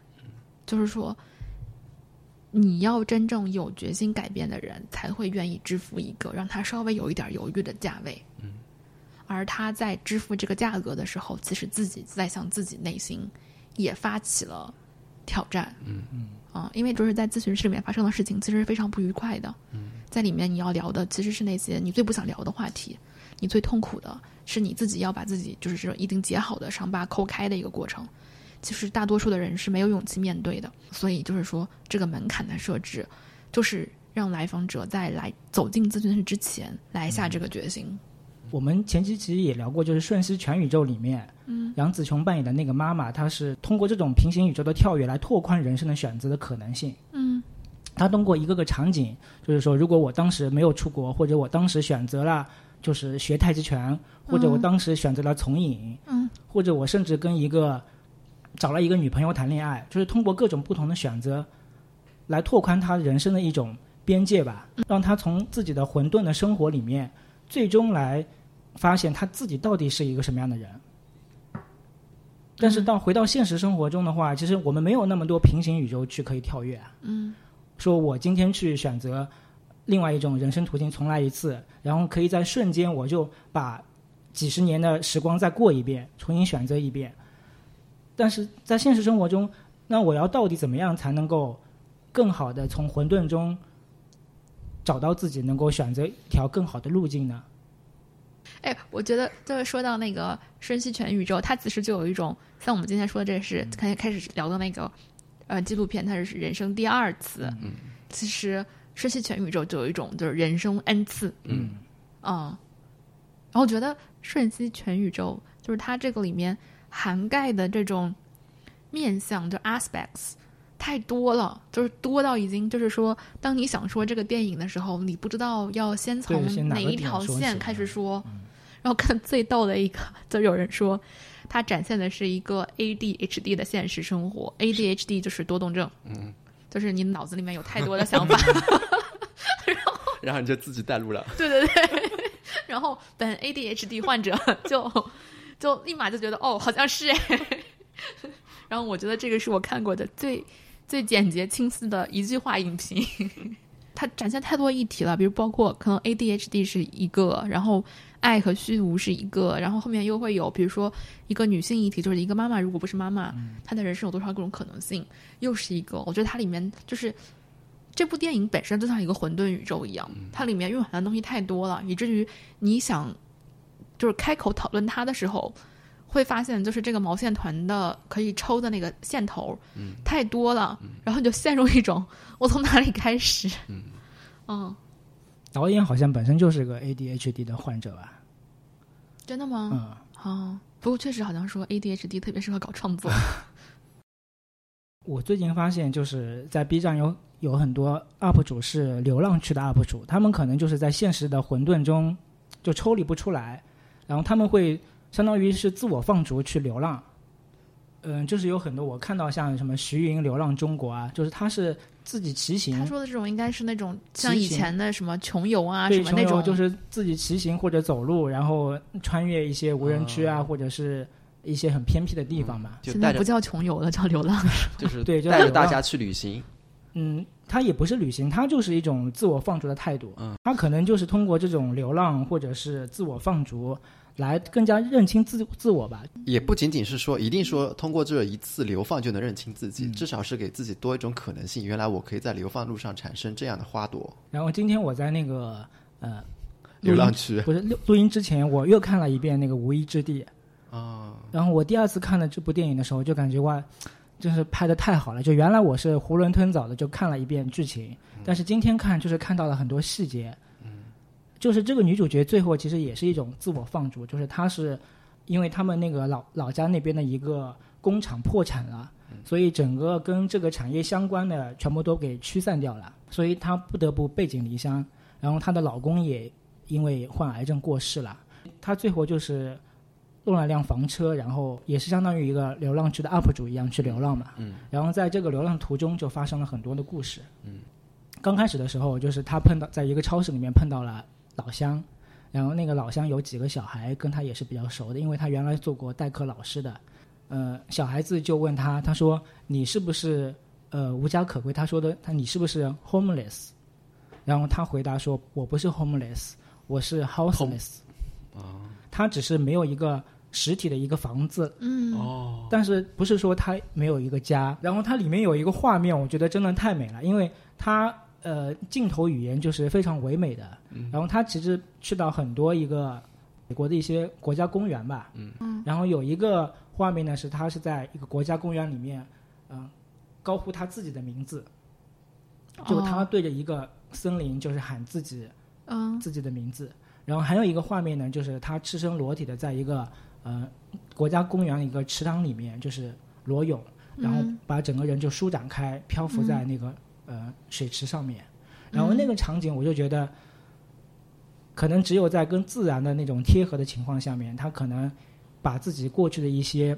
就是说，你要真正有决心改变的人，才会愿意支付一个让他稍微有一点犹豫的价位。嗯，而他在支付这个价格的时候，其实自己在向自己内心也发起了挑战。嗯嗯啊，因为就是在咨询室里面发生的事情，其实是非常不愉快的。嗯，在里面你要聊的其实是那些你最不想聊的话题，你最痛苦的是你自己要把自己就是这种已经结好的伤疤抠开的一个过程。其实大多数的人是没有勇气面对的，所以就是说这个门槛的设置，就是让来访者在来走进咨询室之前来下这个决心。我们前期其实也聊过，就是《瞬息全宇宙》里面，嗯。杨紫琼扮演的那个妈妈，她是通过这种平行宇宙的跳跃来拓宽人生的选择的可能性。嗯。她通过一个个场景，就是说，如果我当时没有出国，或者我当时选择了就是学太极拳，或者我当时选择了从影，嗯。或者我甚至跟一个找了一个女朋友谈恋爱，就是通过各种不同的选择来拓宽他人生的一种边界吧，让他从自己的混沌的生活里面，最终来发现他自己到底是一个什么样的人。但是到回到现实生活中的话，其实我们没有那么多平行宇宙去可以跳跃啊。嗯说我今天去选择另外一种人生途径，重来一次，然后可以在瞬间我就把几十年的时光再过一遍，重新选择一遍。但是在现实生活中，那我要到底怎么样才能够更好的从混沌中找到自己，能够选择一条更好的路径呢？哎，我觉得就是说到那个瞬息全宇宙，它其实就有一种像我们今天说的，这是开开始聊的那个呃纪录片，它是人生第二次。嗯，其实瞬息全宇宙就有一种就是人生 n 次。嗯嗯，然后我觉得瞬息全宇宙就是它这个里面涵盖的这种面向，就 aspects 太多了，就是多到已经就是说，当你想说这个电影的时候，你不知道要先从哪一条线开始嗯说。然后看最逗的一个，就有人说，它展现的是一个 ADHD 的现实生活。ADHD 就是多动症，嗯，就是你脑子里面有太多的想法。然后你就自己带路了。对对对，然后本 ADHD 患者就就立马就觉得哦，好像是哎。然后我觉得这个是我看过的最最简洁清晰的一句话影评。它展现太多议题了，比如包括可能 ADHD 是一个，然后爱和虚无是一个，然后后面又会有比如说一个女性议题，就是一个妈妈如果不是妈妈，她的人生有多少各种可能性，又是一个。我觉得它里面就是这部电影本身就像一个混沌宇宙一样，它里面蕴含的东西太多了，以至于你想就是开口讨论他的时候，会发现就是这个毛线团的可以抽的那个线头，嗯太多了，然后你就陷入一种我从哪里开始，嗯 嗯，导演好像本身就是个 ADHD 的患者吧？真的吗？嗯，哦，不过确实好像说 ADHD 特别适合搞创作，我最近发现就是在 B 站有有很多 UP 主是流浪区的 UP 主，他们可能就是在现实的混沌中就抽离不出来，然后他们会相当于是自我放逐去流浪。嗯，就是有很多我看到像什么徐云流浪中国啊，就是他是自己骑行，他说的这种应该是那种像以前的什么穷游啊，什么那种，穷游就是自己骑行或者走路，然后穿越一些无人区啊，哦或者是一些很偏僻的地方吧。现在不叫穷游了，叫流浪。就是对就带着大家去旅行。嗯，他也不是旅行，他就是一种自我放逐的态度。嗯，他可能就是通过这种流浪或者是自我放逐，来更加认清自自我吧。也不仅仅是说一定说通过这一次流放就能认清自己，嗯至少是给自己多一种可能性。原来我可以在流放路上产生这样的花朵。然后今天我在那个呃流浪区不是录录音之前，我又看了一遍那个《无依之地》。啊，然后我第二次看了这部电影的时候，就感觉哇，真是拍的太好了。就原来我是囫囵吞枣的就看了一遍剧情，但是今天看就是看到了很多细节。就是这个女主角最后其实也是一种自我放逐，就是她是因为他们那个老老家那边的一个工厂破产了，所以整个跟这个产业相关的全部都给驱散掉了，所以她不得不背井离乡。然后她的老公也因为患癌症过世了，她最后就是弄了辆房车，然后也是相当于一个流浪区的 UP 主一样去流浪嘛。嗯。然后在这个流浪途中就发生了很多的故事。嗯。刚开始的时候，就是她碰到在一个超市里面碰到了老乡，然后那个老乡有几个小孩跟他也是比较熟的，因为他原来做过代课老师的。呃，小孩子就问他，他说：“你是不是呃无家可归？”他说的他你是不是 homeless？然后他回答说：“我不是 homeless，我是 houseless。”啊他只是没有一个实体的一个房子，嗯，哦，但是不是说他没有一个家？然后它里面有一个画面，我觉得真的太美了，因为它呃镜头语言就是非常唯美的。然后他其实去到很多一个美国的一些国家公园吧，嗯。嗯。然后有一个画面呢是他是在一个国家公园里面，嗯、高呼他自己的名字，就他哦对着一个森林就是喊自己嗯自己的名字。然后还有一个画面呢，就是他赤身裸体的在一个呃国家公园的一个池塘里面，就是裸泳，然后嗯。把整个人就舒展开，漂浮在那个、呃水池上面。然后那个场景，我就觉得，可能只有在跟自然的那种贴合的情况下面，他可能把自己过去的一些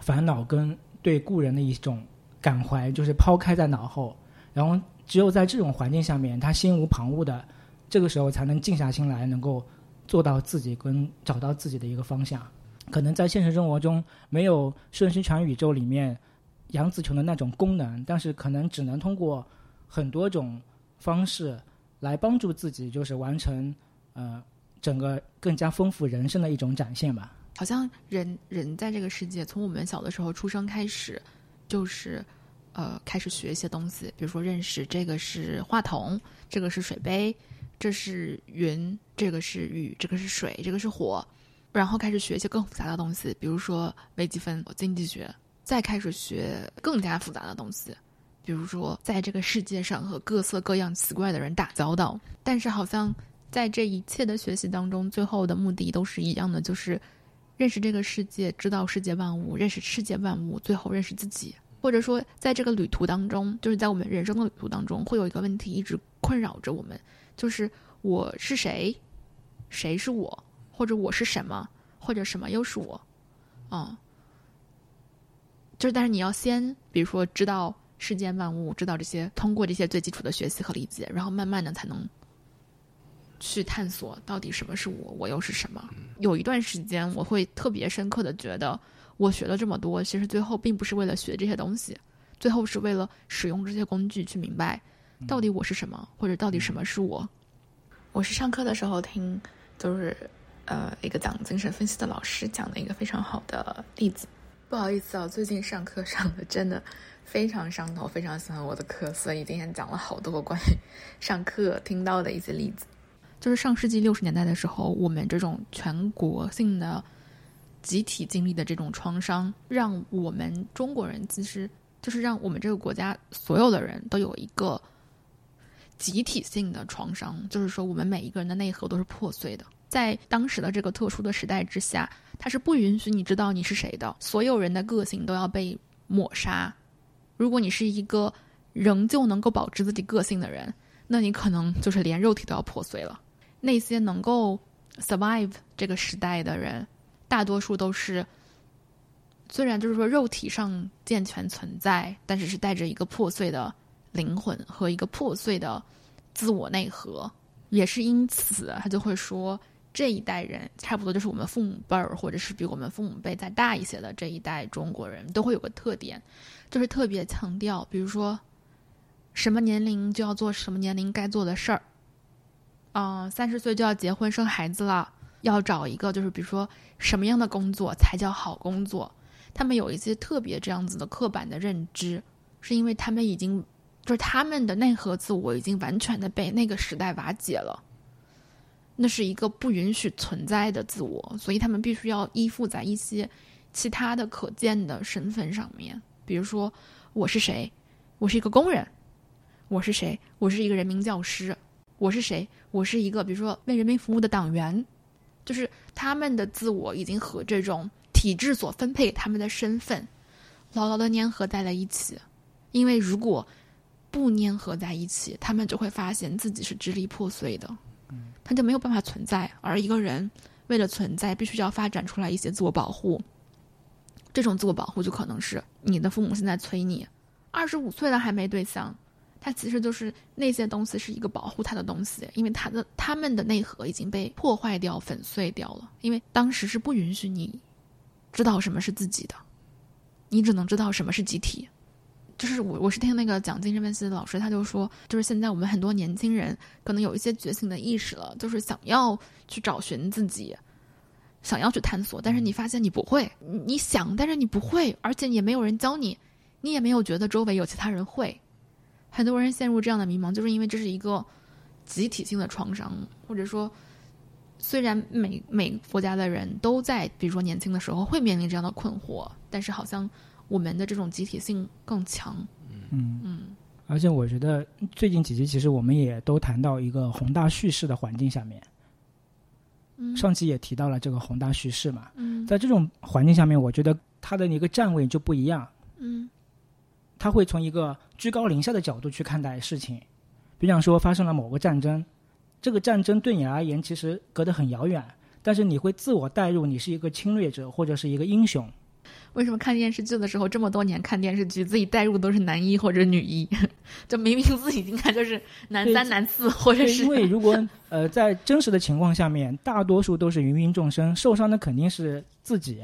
烦恼跟对故人的一种感怀，就是抛开在脑后。然后只有在这种环境下面，他心无旁骛的，这个时候才能静下心来，能够做到自己跟找到自己的一个方向。可能在现实生活中没有《瞬息全宇宙》里面杨紫琼的那种功能，但是可能只能通过很多种方式来帮助自己，就是完成呃整个更加丰富人生的一种展现吧。好像人人在这个世界，从我们小的时候出生开始，就是呃开始学一些东西，比如说认识这个是话筒，这个是水杯，这是云，这个是雨，这个是水，这个是火，然后开始学一些更复杂的东西，比如说微积分、经济学，再开始学更加复杂的东西，比如说在这个世界上和各色各样奇怪的人打交道。但是好像在这一切的学习当中，最后的目的都是一样的，就是。认识这个世界，知道世界万物，认识世界万物，最后认识自己。或者说，在这个旅途当中，就是在我们人生的旅途当中，会有一个问题一直困扰着我们，就是我是谁，谁是我，或者我是什么，或者什么又是我，啊，就是但是你要先，比如说知道世间万物，知道这些，通过这些最基础的学习和理解，然后慢慢的才能。去探索到底什么是我，我又是什么？有一段时间，我会特别深刻的觉得，我学了这么多，其实最后并不是为了学这些东西，最后是为了使用这些工具去明白，到底我是什么，或者到底什么是我。我是上课的时候听，就是呃一个讲精神分析的老师讲的一个非常好的例子。不好意思啊，最近上课上的真的非常上头，非常喜欢我的课，所以今天讲了好多关于上课听到的一些例子。就是上世纪六十年代的时候，我们这种全国性的集体经历的这种创伤，让我们中国人其实就是让我们这个国家所有的人都有一个集体性的创伤，就是说我们每一个人的内核都是破碎的。在当时的这个特殊的时代之下，它是不允许你知道你是谁的，所有人的个性都要被抹杀。如果你是一个仍旧能够保持自己个性的人，那你可能就是连肉体都要破碎了。那些能够 survive 这个时代的人，大多数都是虽然就是说肉体上健全存在，但是是带着一个破碎的灵魂和一个破碎的自我内核。也是因此，他就会说，这一代人差不多就是我们父母辈儿，或者是比我们父母辈再大一些的这一代中国人都会有个特点，就是特别强调，比如说什么年龄就要做什么年龄该做的事儿。嗯，三十岁就要结婚生孩子了，要找一个就是比如说什么样的工作才叫好工作？他们有一些特别这样子的刻板的认知，是因为他们已经就是他们的内核自我已经完全的被那个时代瓦解了，那是一个不允许存在的自我，所以他们必须要依附在一些其他的可见的身份上面，比如说我是谁？我是一个工人。我是谁？我是一个人民教师。我是谁？我是一个，比如说为人民服务的党员，就是他们的自我已经和这种体制所分配他们的身份牢牢的粘合在了一起。因为如果不粘合在一起，他们就会发现自己是支离破碎的，他就没有办法存在。而一个人为了存在，必须要发展出来一些自我保护。这种自我保护就可能是你的父母现在催你，二十五岁了还没对象。他其实就是那些东西是一个保护他的东西，因为他的他们的内核已经被破坏掉、粉碎掉了。因为当时是不允许你知道什么是自己的，你只能知道什么是集体。就是我我是听那个讲精神分析的老师，他就说，就是现在我们很多年轻人可能有一些觉醒的意识了，就是想要去找寻自己，想要去探索，但是你发现你不会，你想，但是你不会，而且也没有人教你，你也没有觉得周围有其他人会。很多人陷入这样的迷茫，就是因为这是一个集体性的创伤，或者说，虽然每每国家的人都在，比如说年轻的时候会面临这样的困惑，但是好像我们的这种集体性更强。嗯嗯。而且我觉得最近几集其实我们也都谈到一个宏大叙事的环境下面。嗯。上期也提到了这个宏大叙事嘛。嗯。在这种环境下面，我觉得它的一个站位就不一样。嗯。他会从一个居高临下的角度去看待事情，比方说发生了某个战争，这个战争对你而言其实隔得很遥远，但是你会自我代入，你是一个侵略者或者是一个英雄。为什么看电视剧的时候这么多年看电视剧，自己代入都是男一或者女一？就明明自己应该就是男三、男四，或者是因为如果呃在真实的情况下面，大多数都是芸芸众生，受伤的肯定是自己，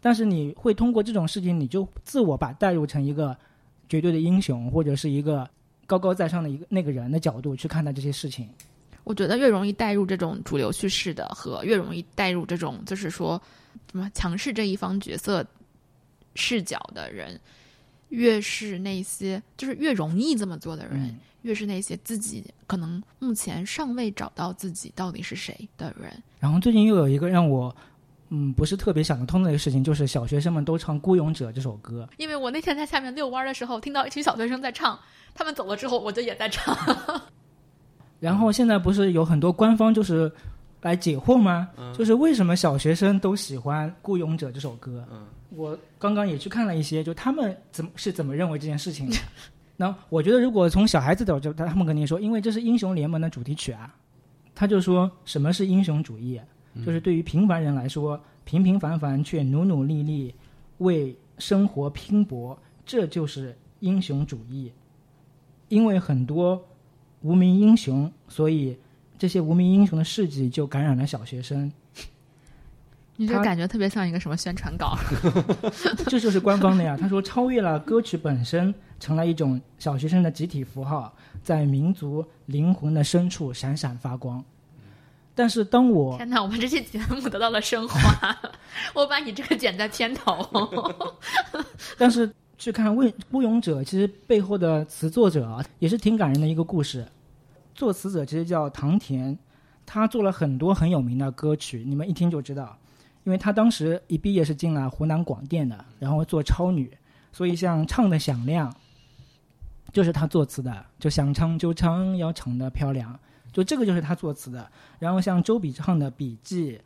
但是你会通过这种事情，你就自我把代入成一个。绝对的英雄，或者是一个高高在上的一个那个人的角度去看待这些事情。我觉得越容易带入这种主流叙事的，和越容易带入这种就是说什么强势这一方角色视角的人，越是那些就是越容易这么做的人，嗯越是那些自己可能目前尚未找到自己到底是谁的人。然后最近又有一个让我嗯不是特别想得通的一个事情，就是小学生们都唱《孤勇者》这首歌。因为我那天在下面遛弯儿的时候，听到一群小学生在唱，他们走了之后，我就也在唱。然后现在不是有很多官方就是来解惑吗？就是为什么小学生都喜欢《雇佣者》这首歌？我刚刚也去看了一些，就他们怎么是怎么认为这件事情的。那我觉得，如果从小孩子的角度，他们肯定说，因为这是英雄联盟的主题曲啊。他就说什么是英雄主义？就是对于平凡人来说，平平凡凡却努努力力为生活拼搏，这就是英雄主义。因为很多无名英雄，所以这些无名英雄的事迹就感染了小学生。你这感觉特别像一个什么宣传稿？这就是官方的呀。他说，超越了歌曲本身，成了一种小学生的集体符号，在民族灵魂的深处闪闪发光。但是当我天哪，我们这期节目得到了升华，我把你这个剪在片头。但是去看《为孤勇者》，其实背后的词作者啊，也是挺感人的一个故事。作词者其实叫唐田，他做了很多很有名的歌曲，你们一听就知道。因为他当时一毕业是进了湖南广电的，然后做超女，所以像唱的响亮，就是他作词的，就想唱就唱，要唱的漂亮，就这个就是他作词的。然后像周笔畅的笔记，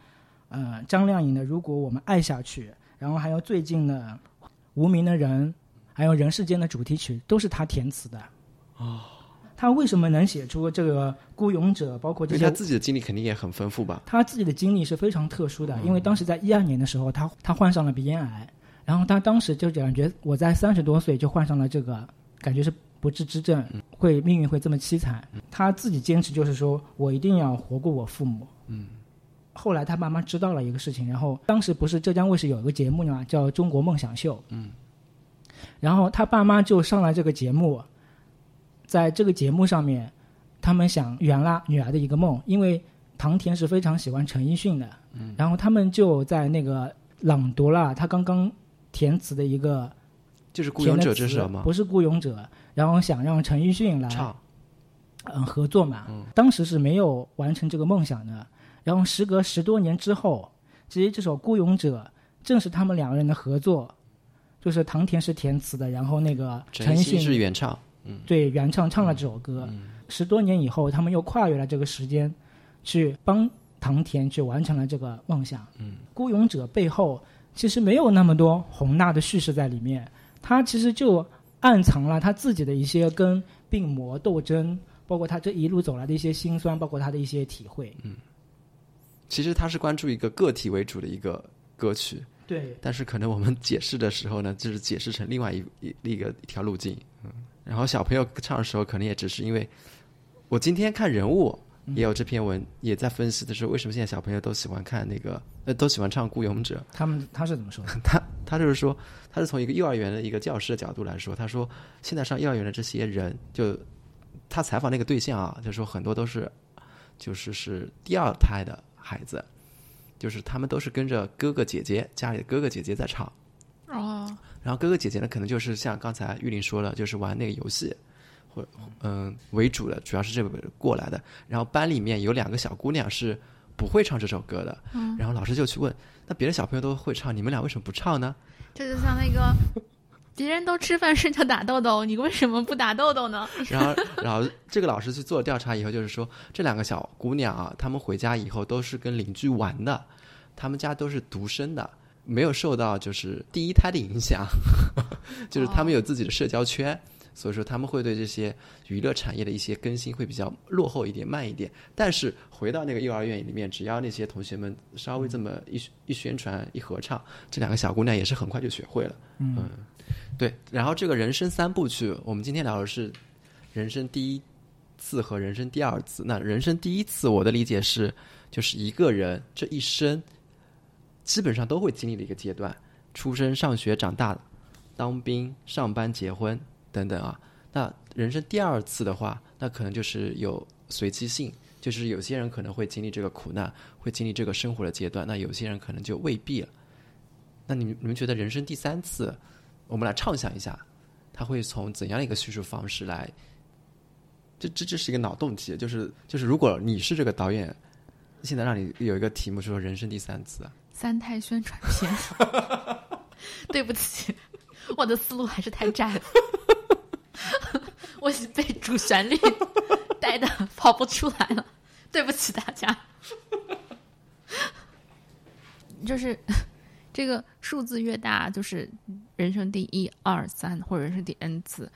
呃，张靓颖的如果我们爱下去，然后还有最近的无名的人，还有人世间的主题曲，都是他填词的。哦，他为什么能写出这个孤勇者，包括这些他自己的经历肯定也很丰富吧？他自己的经历是非常特殊的，因为当时在一二年的时候，他他患上了鼻咽癌，然后他当时就感觉我在三十多岁就患上了这个，感觉是不治之症，会命运会这么凄惨。他自己坚持就是说我一定要活过我父母。嗯。后来他妈妈知道了一个事情，然后当时不是浙江卫视有一个节目嘛，叫《中国梦想秀》。嗯。然后他爸妈就上了这个节目，在这个节目上面，他们想圆了女儿的一个梦，因为唐田是非常喜欢陈奕迅的，嗯，然后他们就在那个朗读了他刚刚填词的一个就是《孤勇者》这首吗？不是孤勇者，然后想让陈奕迅来唱，嗯合作嘛，当时是没有完成这个梦想的。然后时隔十多年之后，其实这首《孤勇者》正是他们两个人的合作，就是唐田是填词的，然后那个陈奕迅是原唱，对原唱唱了这首歌。十多年以后，他们又跨越了这个时间，去帮唐田去完成了这个梦想。嗯，孤勇者背后其实没有那么多宏大的叙事在里面，他其实就暗藏了他自己的一些跟病魔斗争，包括他这一路走来的一些辛酸，包括他的一些体会。其实他是关注一个个体为主的一个歌曲，对，但是可能我们解释的时候呢，就是解释成另外一一一个一条路径，嗯，然后小朋友唱的时候，可能也只是因为，我今天看人物也有这篇文，也在分析的是为什么现在小朋友都喜欢看那个，呃，都喜欢唱《孤勇者》，他们他是怎么说的？他他就是说，他是从一个幼儿园的一个教师的角度来说，他说现在上幼儿园的这些人，就他采访那个对象啊，就说很多都是就是是第二胎的孩子，就是他们都是跟着哥哥姐姐家里的哥哥姐姐在唱，哦，然后哥哥姐姐呢可能就是像刚才玉林说的，就是玩那个游戏。或嗯为主的，主要是这个过来的。然后班里面有两个小姑娘是不会唱这首歌的，然后老师就去问，那别的小朋友都会唱，你们俩为什么不唱呢？这就像那个 别人都吃饭睡觉打豆豆，你为什么不打豆豆呢？然后，然后这个老师去做调查以后，就是说这两个小姑娘啊，她们回家以后都是跟邻居玩的，她们家都是独生的，没有受到就是第一胎的影响，就是他们有自己的社交圈。所以说他们会对这些娱乐产业的一些更新会比较落后一点、慢一点。但是回到那个幼儿园里面，只要那些同学们稍微这么一一宣传、一合唱，这两个小姑娘也是很快就学会了。嗯，对。然后这个人生三部曲，我们今天聊的是人生第一次和人生第二次。那人生第一次，我的理解是，就是一个人这一生基本上都会经历的一个阶段：出生、上学、长大、当兵、上班、结婚。等等啊，那人生第二次的话，那可能就是有随机性，就是有些人可能会经历这个苦难，会经历这个生活的阶段，那有些人可能就未必了。那你们你们觉得人生第三次，我们来畅想一下，他会从怎样的一个叙述方式来？这这这是一个脑洞题，就是就是如果你是这个导演，现在让你有一个题目说人生第三次啊，三胎宣传片。对不起，我的思路还是太窄了，我已经被主旋律带的跑不出来了。对不起大家，就是这个数字越大，就是人生第一、二、三或者人生第 n 次，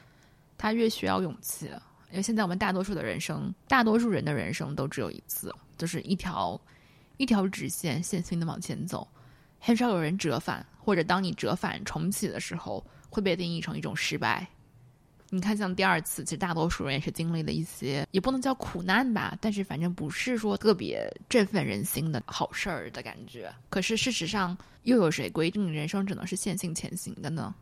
他越需要勇气。因为现在我们大多数的人生，大多数人的人生都只有一次，就是一条一条直线线性的往前走，很少有人折返，或者当你折返重启的时候，会被定义成一种失败。你看，像第二次，其实大多数人也是经历了一些，也不能叫苦难吧，但是反正不是说特别振奋人心的好事儿的感觉。可是事实上，又有谁规定人生只能是线性前行的呢？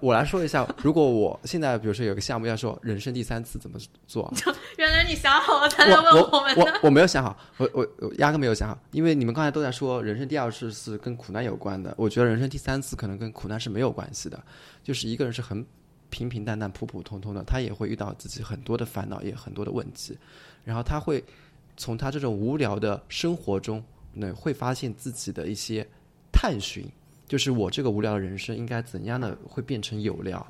我来说一下，如果我现在比如说有个项目要说人生第三次怎么做，原来你想好了才来问我们我我没有想好，我我我压根没有想好，因为你们刚才都在说人生第二次是跟苦难有关的，我觉得人生第三次可能跟苦难是没有关系的，就是一个人是很平平淡淡、普普通通的，他也会遇到自己很多的烦恼，也很多的问题，然后他会从他这种无聊的生活中，那，会发现自己的一些探寻。就是我这个无聊的人生应该怎样的会变成有料？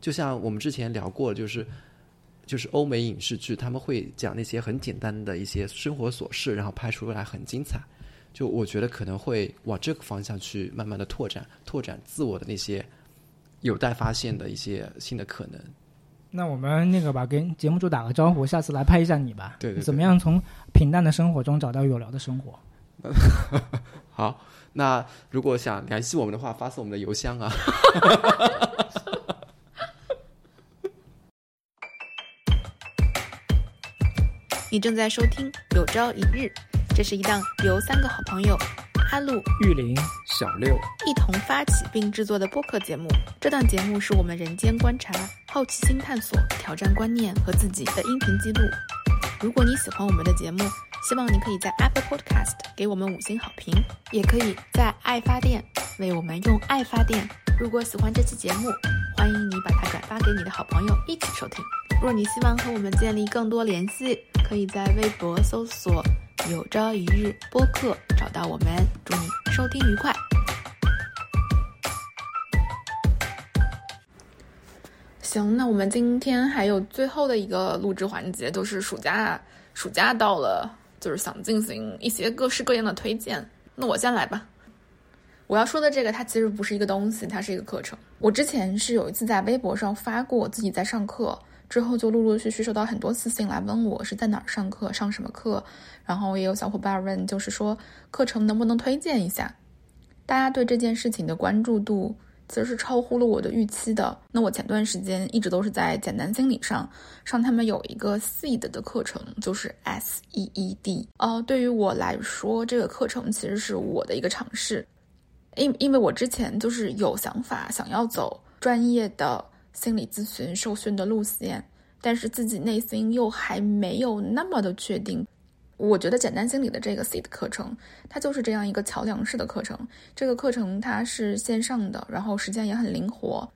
就像我们之前聊过，就是就是欧美影视剧，他们会讲那些很简单的一些生活琐事，然后拍出来很精彩。就我觉得可能会往这个方向去慢慢的拓展，拓展自我的那些有待发现的一些新的可能。那我们那个吧，跟节目组打个招呼，下次来拍一下你吧。对对。怎么样从平淡的生活中找到有聊的生活？好。那如果想联系我们的话，发送我们的邮箱啊。你正在收听《有朝一日》，这是一档由三个好朋友哈路、玉林、小六一同发起并制作的播客节目。这档节目是我们人间观察、好奇心探索、挑战观念和自己的音频记录。如果你喜欢我们的节目，希望你可以在 Apple Podcast 给我们五星好评，也可以在爱发电为我们用爱发电。如果喜欢这期节目，欢迎你把它转发给你的好朋友一起收听。若你希望和我们建立更多联系，可以在微博搜索“有朝一日播客”找到我们。祝你收听愉快。行，那我们今天还有最后的一个录制环节，就是暑假，暑假到了。就是想进行一些各式各样的推荐，那我先来吧。我要说的这个，它其实不是一个东西，它是一个课程。我之前是有一次在微博上发过自己在上课，之后就陆陆续续收到很多私信来问我是在哪儿上课，上什么课。然后也有小伙伴问，就是说课程能不能推荐一下？大家对这件事情的关注度。其实是超乎了我的预期的。那我前段时间一直都是在简单心理上上他们有一个 SEED 的课程，就是 S E E D。呃，对于我来说，这个课程其实是我的一个尝试，因因为我之前就是有想法想要走专业的心理咨询受训的路线，但是自己内心又还没有那么的确定。我觉得简单心理的这个 SEED 课程，它就是这样一个桥梁式的课程。这个课程它是线上的，然后时间也很灵活。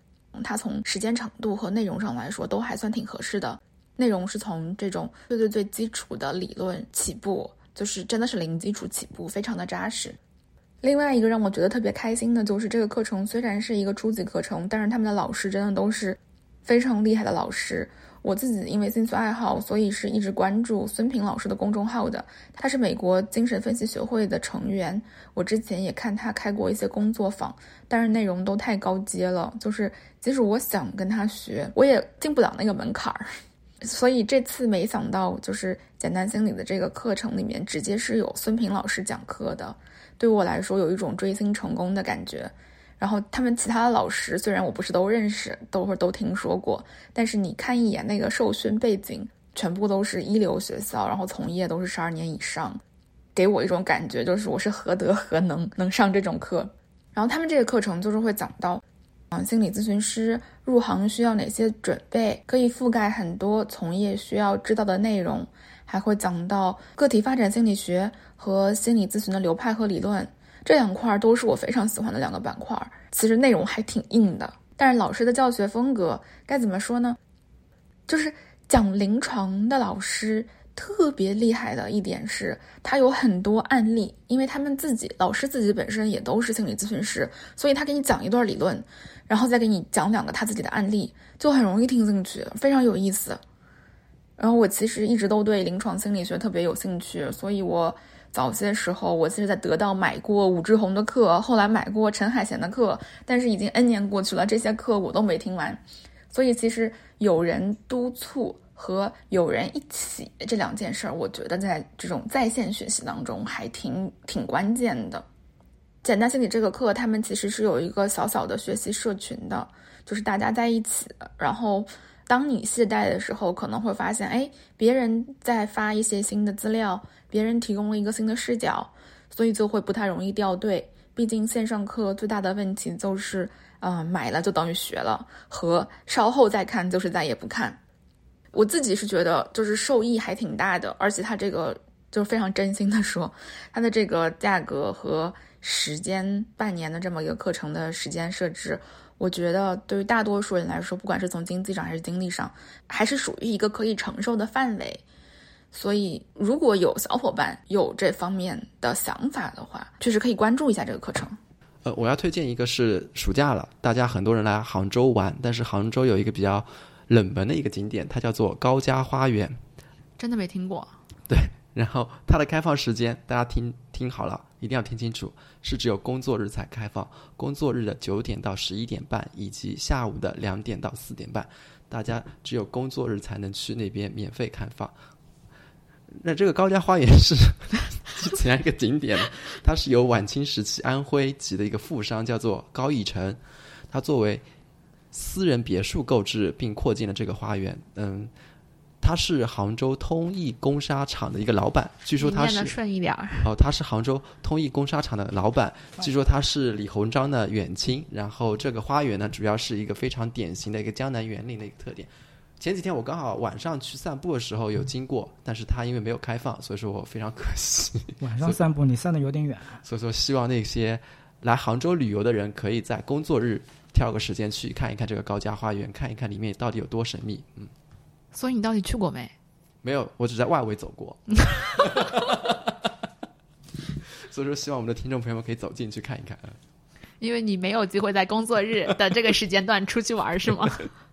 它从时间长度和内容上来说都还算挺合适的。内容是从这种最最最基础的理论起步，就是真的是零基础起步，非常的扎实。另外一个让我觉得特别开心的就是这个课程虽然是一个初级课程，但是他们的老师真的都是非常厉害的老师。我自己因为兴趣爱好，所以是一直关注孙平老师的公众号的。他是美国精神分析学会的成员。我之前也看他开过一些工作坊，但是内容都太高阶了，就是即使我想跟他学，我也进不了那个门槛儿。所以这次没想到，就是简单心理的这个课程里面，直接是有孙平老师讲课的，对我来说有一种追星成功的感觉。然后他们其他的老师虽然我不是都认识，都会都听说过，但是你看一眼那个受训背景，全部都是一流学校，然后从业都是十二年以上，给我一种感觉就是我是何德何能能上这种课。然后他们这个课程就是会讲到，嗯，心理咨询师入行需要哪些准备？可以覆盖很多从业需要知道的内容，还会讲到个体发展心理学和心理咨询的流派和理论，这两块都是我非常喜欢的两个板块。其实内容还挺硬的，但是老师的教学风格该怎么说呢？就是讲临床的老师。特别厉害的一点是，他有很多案例，因为他们自己老师自己本身也都是心理咨询师，所以他给你讲一段理论，然后再给你讲两个他自己的案例，就很容易听进去，非常有意思。然后我其实一直都对临床心理学特别有兴趣，所以我早些时候我其实在得到买过武志红的课，后来买过陈海贤的课，但是已经 N 年过去了，这些课我都没听完，所以其实有人督促。和有人一起这两件事儿，我觉得在这种在线学习当中还挺挺关键的。简单心理这个课，他们其实是有一个小小的学习社群的，就是大家在一起。然后，当你懈怠的时候，可能会发现，哎，别人在发一些新的资料，别人提供了一个新的视角，所以就会不太容易掉队。毕竟线上课最大的问题就是，啊，买了就等于学了，和稍后再看就是再也不看。我自己是觉得，就是受益还挺大的，而且它这个就非常真心的说，它的这个价格和时间半年的这么一个课程的时间设置，我觉得对于大多数人来说，不管是从经济上还是精力上，还是属于一个可以承受的范围。所以，如果有小伙伴有这方面的想法的话，确实可以关注一下这个课程。呃，我要推荐一个是暑假了，大家很多人来杭州玩，但是杭州有一个比较。冷门的一个景点，它叫做高家花园，真的没听过。对，然后它的开放时间，大家听听好了，一定要听清楚，是只有工作日才开放，工作日的九点到十一点半，以及下午的两点到四点半，大家只有工作日才能去那边免费开放。那这个高家花园是 是怎样一个景点呢？它是由晚清时期安徽籍的一个富商叫做高义成，他作为。私人别墅购置并扩建了这个花园，嗯，他是杭州通义工纱厂的一个老板，据说他是顺一点儿哦，他是杭州通义工纱厂的老板，据说他是李鸿章的远亲。然后这个花园呢，主要是一个非常典型的一个江南园林的一个特点。前几天我刚好晚上去散步的时候有经过，但是它因为没有开放，所以说我非常可惜。晚上散步你散的有点远，所以说希望那些来杭州旅游的人可以在工作日。挑个时间去看一看这个高家花园，看一看里面到底有多神秘。嗯，所以你到底去过没？没有，我只在外围走过。所以说，希望我们的听众朋友们可以走进去看一看。因为你没有机会在工作日的这个时间段出去玩，是吗？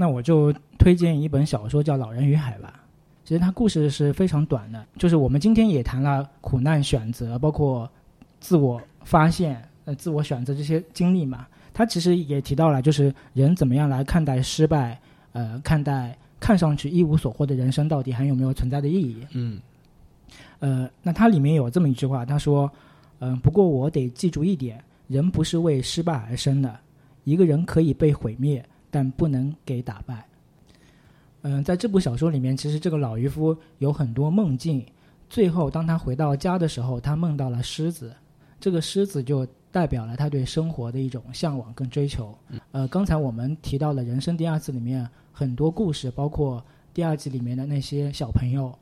那我就推荐一本小说，叫《老人与海》吧。其实它故事是非常短的，就是我们今天也谈了苦难选择，包括自我发现。呃，自我选择这些经历嘛，它其实也提到了，就是人怎么样来看待失败，呃，看待看上去一无所获的人生到底还有没有存在的意义？嗯，呃，那它里面有这么一句话，他说，嗯，不过我得记住一点，人不是为失败而生的，一个人可以被毁灭，但不能给打败。嗯，在这部小说里面，其实这个老渔夫有很多梦境，最后当他回到家的时候，他梦到了狮子，这个狮子就。代表了他对生活的一种向往跟追求。呃，刚才我们提到了人生第二次里面很多故事，包括第二季里面的那些小朋友，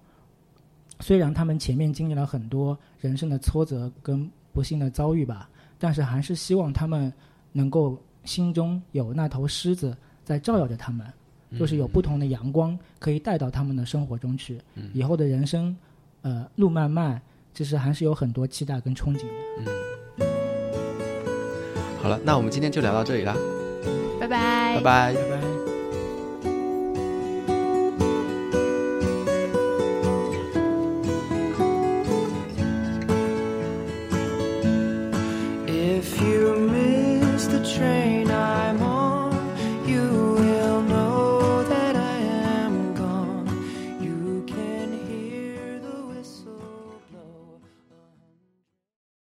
虽然他们前面经历了很多人生的挫折跟不幸的遭遇吧，但是还是希望他们能够心中有那头狮子在照耀着他们，就是有不同的阳光可以带到他们的生活中去。以后的人生，呃，路漫漫，其实还是有很多期待跟憧憬的。好了，那我们今天就聊到这里啦，拜拜，拜拜，拜拜。